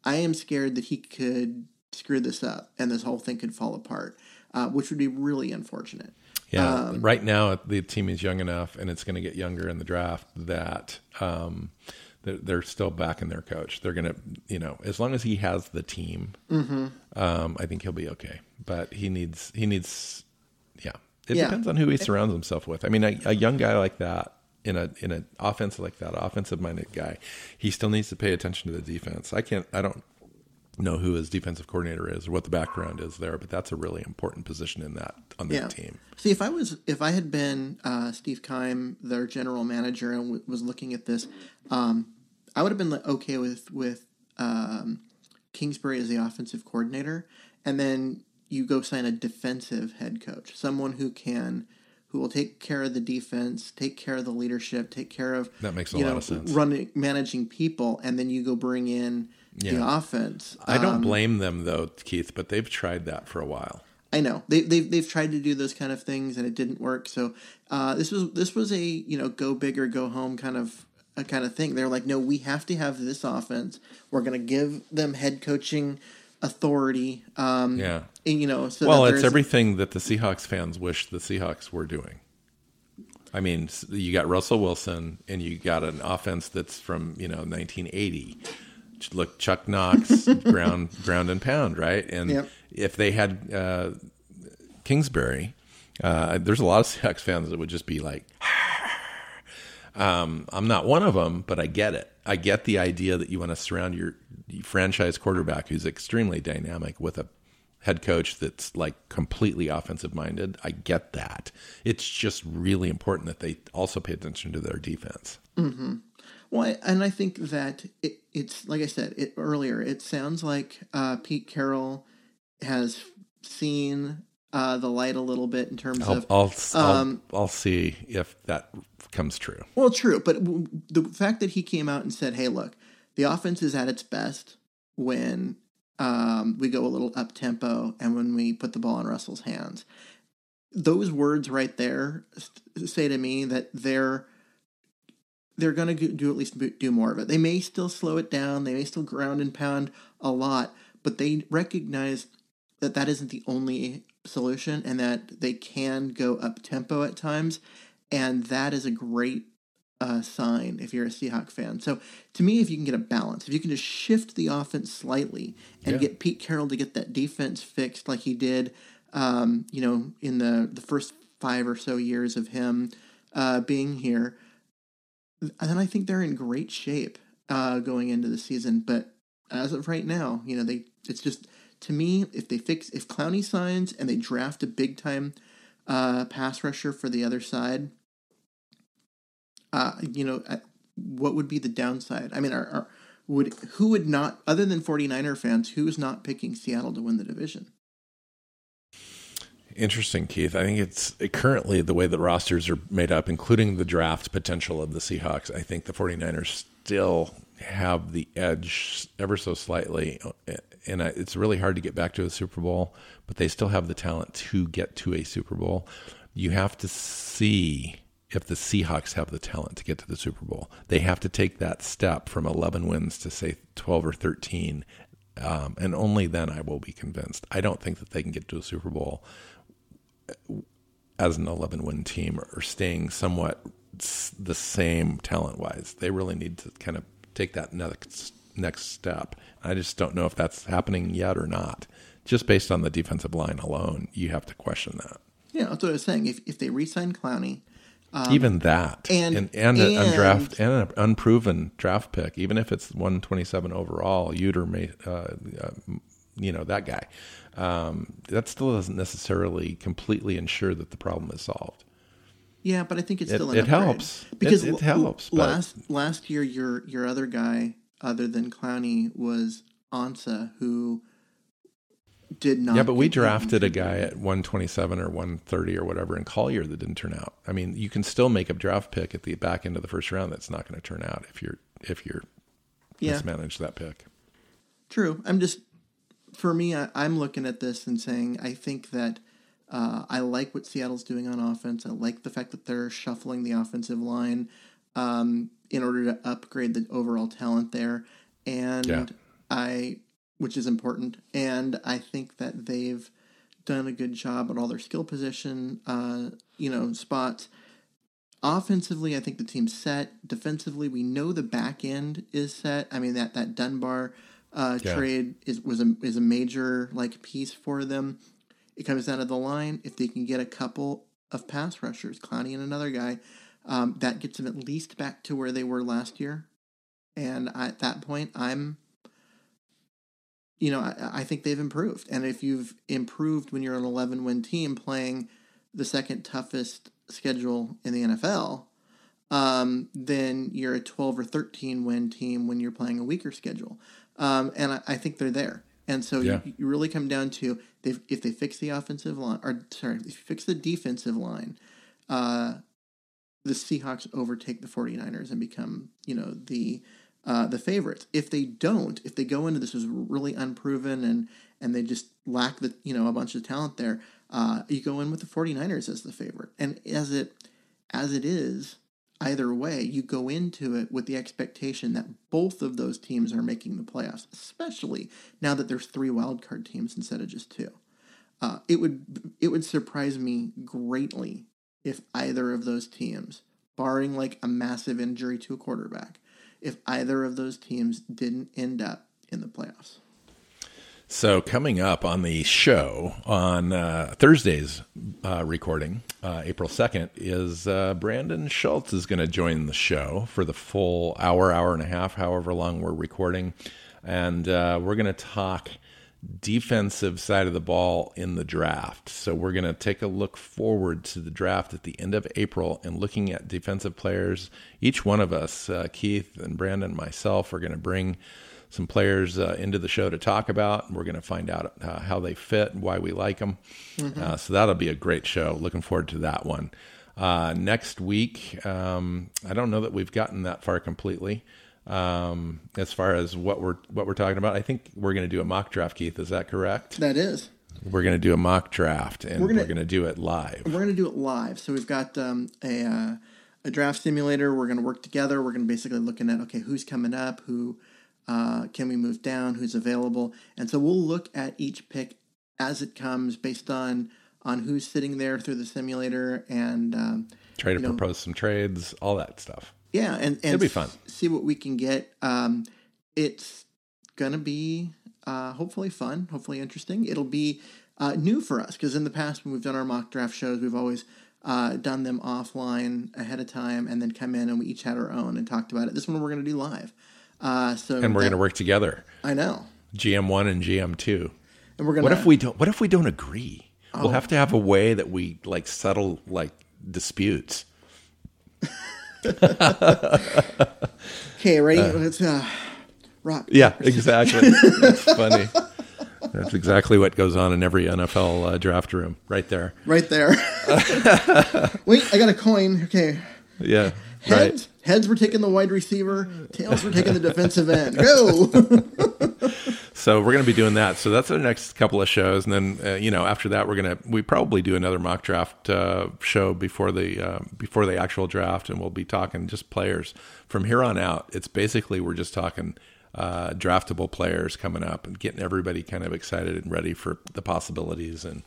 S3: I am scared that he could screw this up and this whole thing could fall apart, uh, which would be really unfortunate.
S2: Yeah,
S3: Um,
S2: right now the team is young enough, and it's going to get younger in the draft that um, they're, they're still backing their coach. They're going to, you know, as long as he has the team,
S3: Mm-hmm.
S2: um, I think he'll be okay. But he needs, he needs, yeah. It
S3: Yeah.
S2: depends on who he surrounds himself with. I mean, a, a young guy like that in a in an offense like that, offensive minded guy, he still needs to pay attention to the defense. I can't, I don't know who his defensive coordinator is or what the background is there, but that's a really important position in that on that
S3: Yeah.
S2: team.
S3: See, if I was, if I had been uh, Steve Keim, their general manager, and w- was looking at this, um, I would have been like, okay with with um, Kingsbury as the offensive coordinator, and then you go sign a defensive head coach, someone who can who will take care of the defense, take care of the leadership, take care of
S2: That makes a
S3: you
S2: lot
S3: know,
S2: of sense.
S3: running managing people, and then you go bring in the offense.
S2: I don't
S3: Um,
S2: blame them though, Keith, but they've tried that for a while.
S3: I know they, they've they've tried to do those kind of things and it didn't work. So uh, this was this was a you know go big or go home kind of a kind of thing. They're like, no, we have to have this offense. We're going to give them head coaching authority. Um,
S2: Yeah.
S3: and, you know, so
S2: Well, it's everything that the Seahawks fans wish the Seahawks were doing. I mean, you got Russell Wilson, and you got an offense that's from you know 1980. Look, Chuck Knox, ground ground and pound, right? And
S3: Yep.
S2: if they had uh, Kingsbury, uh, there's a lot of Seahawks fans that would just be like, um, I'm not one of them, but I get it. I get the idea that you want to surround your franchise quarterback who's extremely dynamic with a head coach that's like completely offensive minded. I get that. It's just really important that they also pay attention to their defense.
S3: Well, I- and I think that it, it's like I said it earlier. It sounds like uh, Pete Carroll has seen uh, the light a little bit in terms
S2: I'll,
S3: of
S2: I'll,
S3: um,
S2: I'll, I'll see if that comes true.
S3: Well, true, but w- the fact that he came out and said, "Hey, look, the offense is at its best when um, we go a little up tempo and when we put the ball in Russell's hands." Those words right there say to me that they're they're going to do at least do more of it. They may still slow it down. They may still ground and pound a lot, but they recognize that that isn't the only solution and that they can go up tempo at times. And that is a great uh, sign if you're a Seahawk fan. So to me, if you can get a balance, if you can just shift the offense slightly and
S2: Yeah.
S3: get Pete Carroll to get that defense fixed like he did, um, you know, in the, the first five or so years of him uh, being here, then I think they're in great shape uh, going into the season. But as of right now, you know, they it's just to me if they fix if Clowney signs and they draft a big time uh, pass rusher for the other side, uh, you know, uh, what would be the downside? I mean, are, are would who would not other than 49er fans who's not picking Seattle to win the division?
S2: Interesting, Keith. I think it's currently the way the rosters are made up, including the draft potential of the Seahawks. I think the 49ers still have the edge ever so slightly. And I- it's really hard to get back to a Super Bowl, but they still have the talent to get to a Super Bowl. You have to see if the Seahawks have the talent to get to the Super Bowl. They have to take that step from 11 wins to, say, 12 or 13. Um, and only then I will be convinced. I don't think that they can get to a Super Bowl as an 11 win team or staying somewhat the same talent wise. They really need to kind of take that next next step. I just don't know if that's happening yet or not. Just based on the defensive line alone, you have to question that.
S3: Yeah, that's what I was saying. If if they re-sign Clowney,
S2: even that,
S3: and-
S2: and and, an
S3: and-
S2: undraft and an unproven draft pick, even if it's 127 overall, Uter may, uh, uh, you know, that guy. Um, that still doesn't necessarily completely ensure that the problem is solved.
S3: Yeah, but I think it's
S2: It-
S3: still an
S2: it helps.
S3: because
S2: It- it helps, but-
S3: Last last year, your your other guy, other than Clowney, was Ansah, who did not.
S2: Yeah, but we drafted a guy at 127 or 130 or whatever in Collier that didn't turn out. I mean, you can still make a draft pick at the back end of the first round that's not going to turn out if you're if you're
S3: Yeah.
S2: mismanage that pick.
S3: True. I'm just for me. I, I'm looking at this and saying I think that uh, I like what Seattle's doing on offense. I like the fact that they're shuffling the offensive line um, in order to upgrade the overall talent there, and
S2: Yeah.
S3: I, which is important. And I think that they've done a good job at all their skill position, uh, you know, spots. Offensively, I think the team's set. Defensively, we know the back end is set. I mean that that Dunbar uh,
S2: Yeah.
S3: trade is was a is a major like piece for them. It comes down to the line. If they can get a couple of pass rushers, Clowney and another guy, um, that gets them at least back to where they were last year. And I, at that point, I'm, you know, I, I think they've improved. And if you've improved when you're an 11 win team playing the second toughest schedule in the NFL, um, then you're a 12 or 13 win team when you're playing a weaker schedule. Um, and I, I think they're there. And so
S2: Yeah.
S3: you, you really come down to if they fix the offensive line, or sorry, if you fix the defensive line, uh, the Seahawks overtake the 49ers and become, you know, the uh, the favorites. If they don't, if they go into this as really unproven and and they just lack the, you know, a bunch of talent there, uh, you go in with the 49ers as the favorite. And as it as it is, either way, you go into it with the expectation that both of those teams are making the playoffs, especially now that there's three wildcard teams instead of just two. Uh, it would it would surprise me greatly if either of those teams, barring like a massive injury to a quarterback, if either of those teams didn't end up in the playoffs.
S2: So coming up on the show on uh, Thursday's uh, recording, uh, April second, is uh, Brandan Schulze is going to join the show for the full hour, hour and a half, however long we're recording, and uh, we're going to talk defensive side of the ball in the draft. So we're going to take a look forward to the draft at the end of April and looking at defensive players. Each one of us, uh, Keith and Brandan, and myself, are going to bring some players uh, into the show to talk about. We're going to find out uh, how they fit and why we like them. Uh, so that'll be a great show. Looking forward to that one. Uh, next week, um, I don't know that we've gotten that far completely um, as far as what we're what we're talking about. I think we're going to do a mock draft. Keith, is that correct?
S3: That is.
S2: We're going to do a mock draft, and we're going to do it live.
S3: We're going to do it live. So we've got um, a uh, a draft simulator. We're going to work together. We're going to basically looking at okay, who's coming up, who uh, can we move down, who's available, and so we'll look at each pick as it comes based on on who's sitting there through the simulator and um,
S2: Try to
S3: you know-
S2: propose some trades, all that stuff.
S3: yeah, and, and
S2: It'll be fun.
S3: See what we can get. Um, it's gonna be uh, hopefully fun, hopefully interesting. It'll be uh, new for us because in the past when we've done our mock draft shows, we've always uh, done them offline ahead of time and then come in and we each had our own and talked about it. This one we're gonna do live. Uh, so
S2: And we're going to work together,
S3: I know,
S2: GM one and GM two.
S3: and we're gonna.
S2: What if we don't? What if we don't agree?
S3: Oh.
S2: We'll have to have a way that we like settle like disputes.
S3: Okay, ready? Let's uh, rock.
S2: Yeah, exactly. That's funny. That's exactly what goes on in every NFL uh, draft room, right there.
S3: Right there. Wait, I got a coin. Okay.
S2: Yeah,
S3: Heads,
S2: right.
S3: Heads were taking the wide receiver. Tails were taking the defensive end. Go.
S2: So we're going to be doing that. So that's our next couple of shows, and then uh, you know after that we're going to we probably do another mock draft uh, show before the uh, before the actual draft, and we'll be talking just players from here on out. It's basically we're just talking uh, draftable players coming up and getting everybody kind of excited and ready for the possibilities, and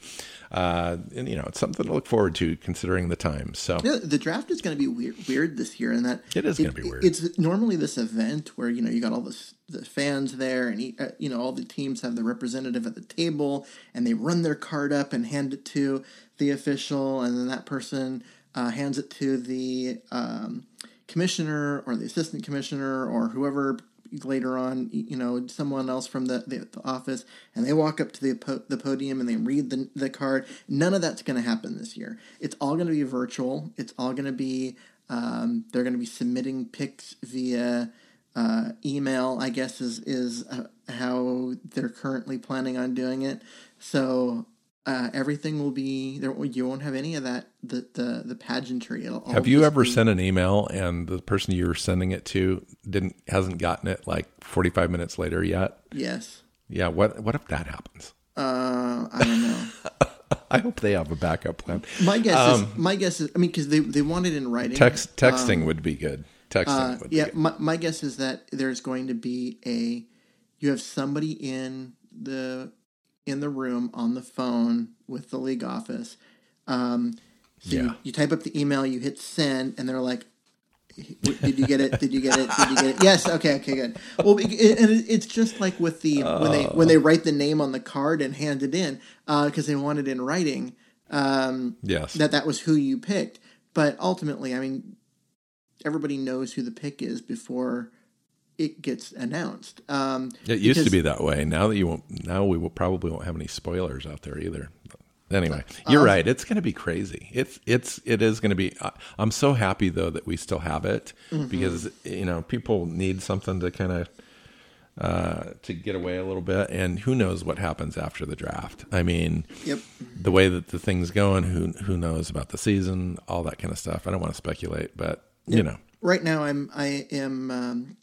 S2: uh, and you know it's something to look forward to considering the time. So
S3: Yeah, the draft is going to be weird, weird this year, in that
S2: It is gonna be weird.
S3: It's normally this event where you know you got all this, the fans there, and he- uh, you know all the teams have the representative at the table, and they run their card up and hand it to the official, and then that person uh, hands it to the um, commissioner or the assistant commissioner or whoever later on you know someone else from the, the, the office and they walk up to the po- the podium and they read the, the card. None of that's going to happen this year. It's all going to be virtual. It's all going to be um, they're going to be submitting picks via uh, email i guess is is uh, how they're currently planning on doing it. So uh, everything will be there you won't have any of that the the, the pageantry It'll
S2: have you ever
S3: be-
S2: sent an email and the person you were sending it to didn't hasn't gotten it like forty five minutes later yet?
S3: yes
S2: Yeah, what what if that happens?
S3: uh, i don't know
S2: I hope they have a backup plan.
S3: My guess is my guess is I mean because they they want it in writing.
S2: Um, Text texting would be good. Texting
S3: Uh,
S2: would be
S3: yeah, my, my guess is that there's going to be a you have somebody in the in the room on the phone with the league office. Um, so
S2: Yeah.
S3: you, you type up the email, you hit send, and they're like, "Did you get it? Did you get it? Did you get it? Yes. Okay. Okay. Good. Well, it, it- and it- it's just like with the when they when they write the name on the card and hand it in because they want it in writing. Um,
S2: Yes.
S3: that that was who you picked. But ultimately, I mean, everybody knows who the pick is before it gets announced. Um,
S2: it used to be that way. Now that you won't now we will probably won't have any spoilers out there either. Anyway, you're right. It's going to be crazy. It's it's it is going to be. I'm so happy though that we still have it
S3: Mm-hmm.
S2: because you know people need something to kind of uh, to get away a little bit, and who knows what happens after the draft. I mean,
S3: Yep.
S2: the way that the thing's going, who who knows about the season, all that kind of stuff. I don't want to speculate, but you know,
S3: Right now, I'm I am um,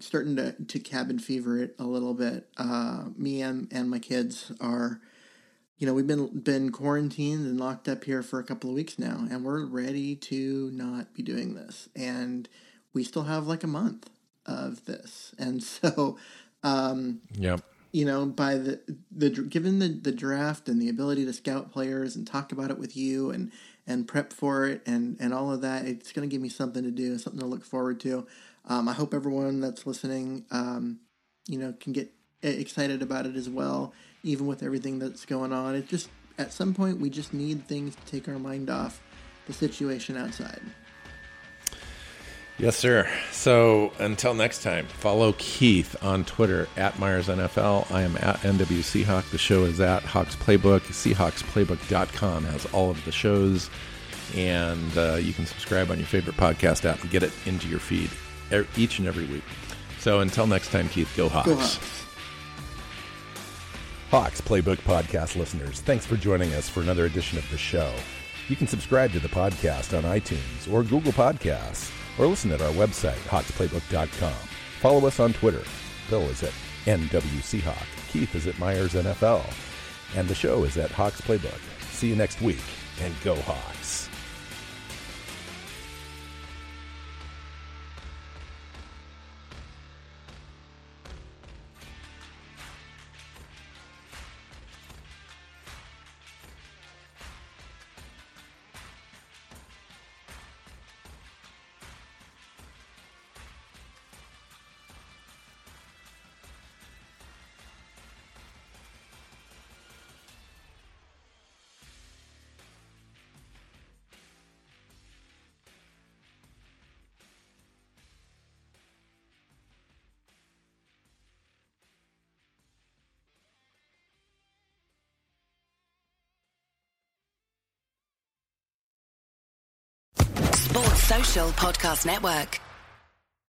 S3: starting to to cabin fever it a little bit. Uh, me and and my kids are, you know, we've been been quarantined and locked up here for a couple of weeks now, and we're ready to not be doing this. And we still have like a month of this, and so. Um,
S2: yep.
S3: you know, by the the given the the draft and the ability to scout players and talk about it with you and and prep for it and and all of that, it's going to give me something to do, something to look forward to. Um, I hope everyone that's listening, um, you know, can get excited about it as well, even with everything that's going on. It just at some point we just need things to take our mind off the situation outside.
S2: Yes, sir. So until next time, follow Keith on Twitter at Myers NFL. I am at NW Seahawk. The show is at Hawks Playbook. SeahawksPlaybook.com has all of the shows, and uh, you can subscribe on your favorite podcast app and get it into your feed e- each and every week. So until next time, Keith, go Hawks.
S3: Go Hawks.
S4: Hawks Playbook Podcast listeners, thanks for joining us for another edition of the show. You can subscribe to the podcast on iTunes or Google Podcasts, or listen at our website, hawksplaybook.com. Follow us on Twitter. Bill is at NWCHawk. Keith is at Myers NFL. And the show is at Hawks Playbook. See you next week, and go Hawks.
S1: Podcast Network.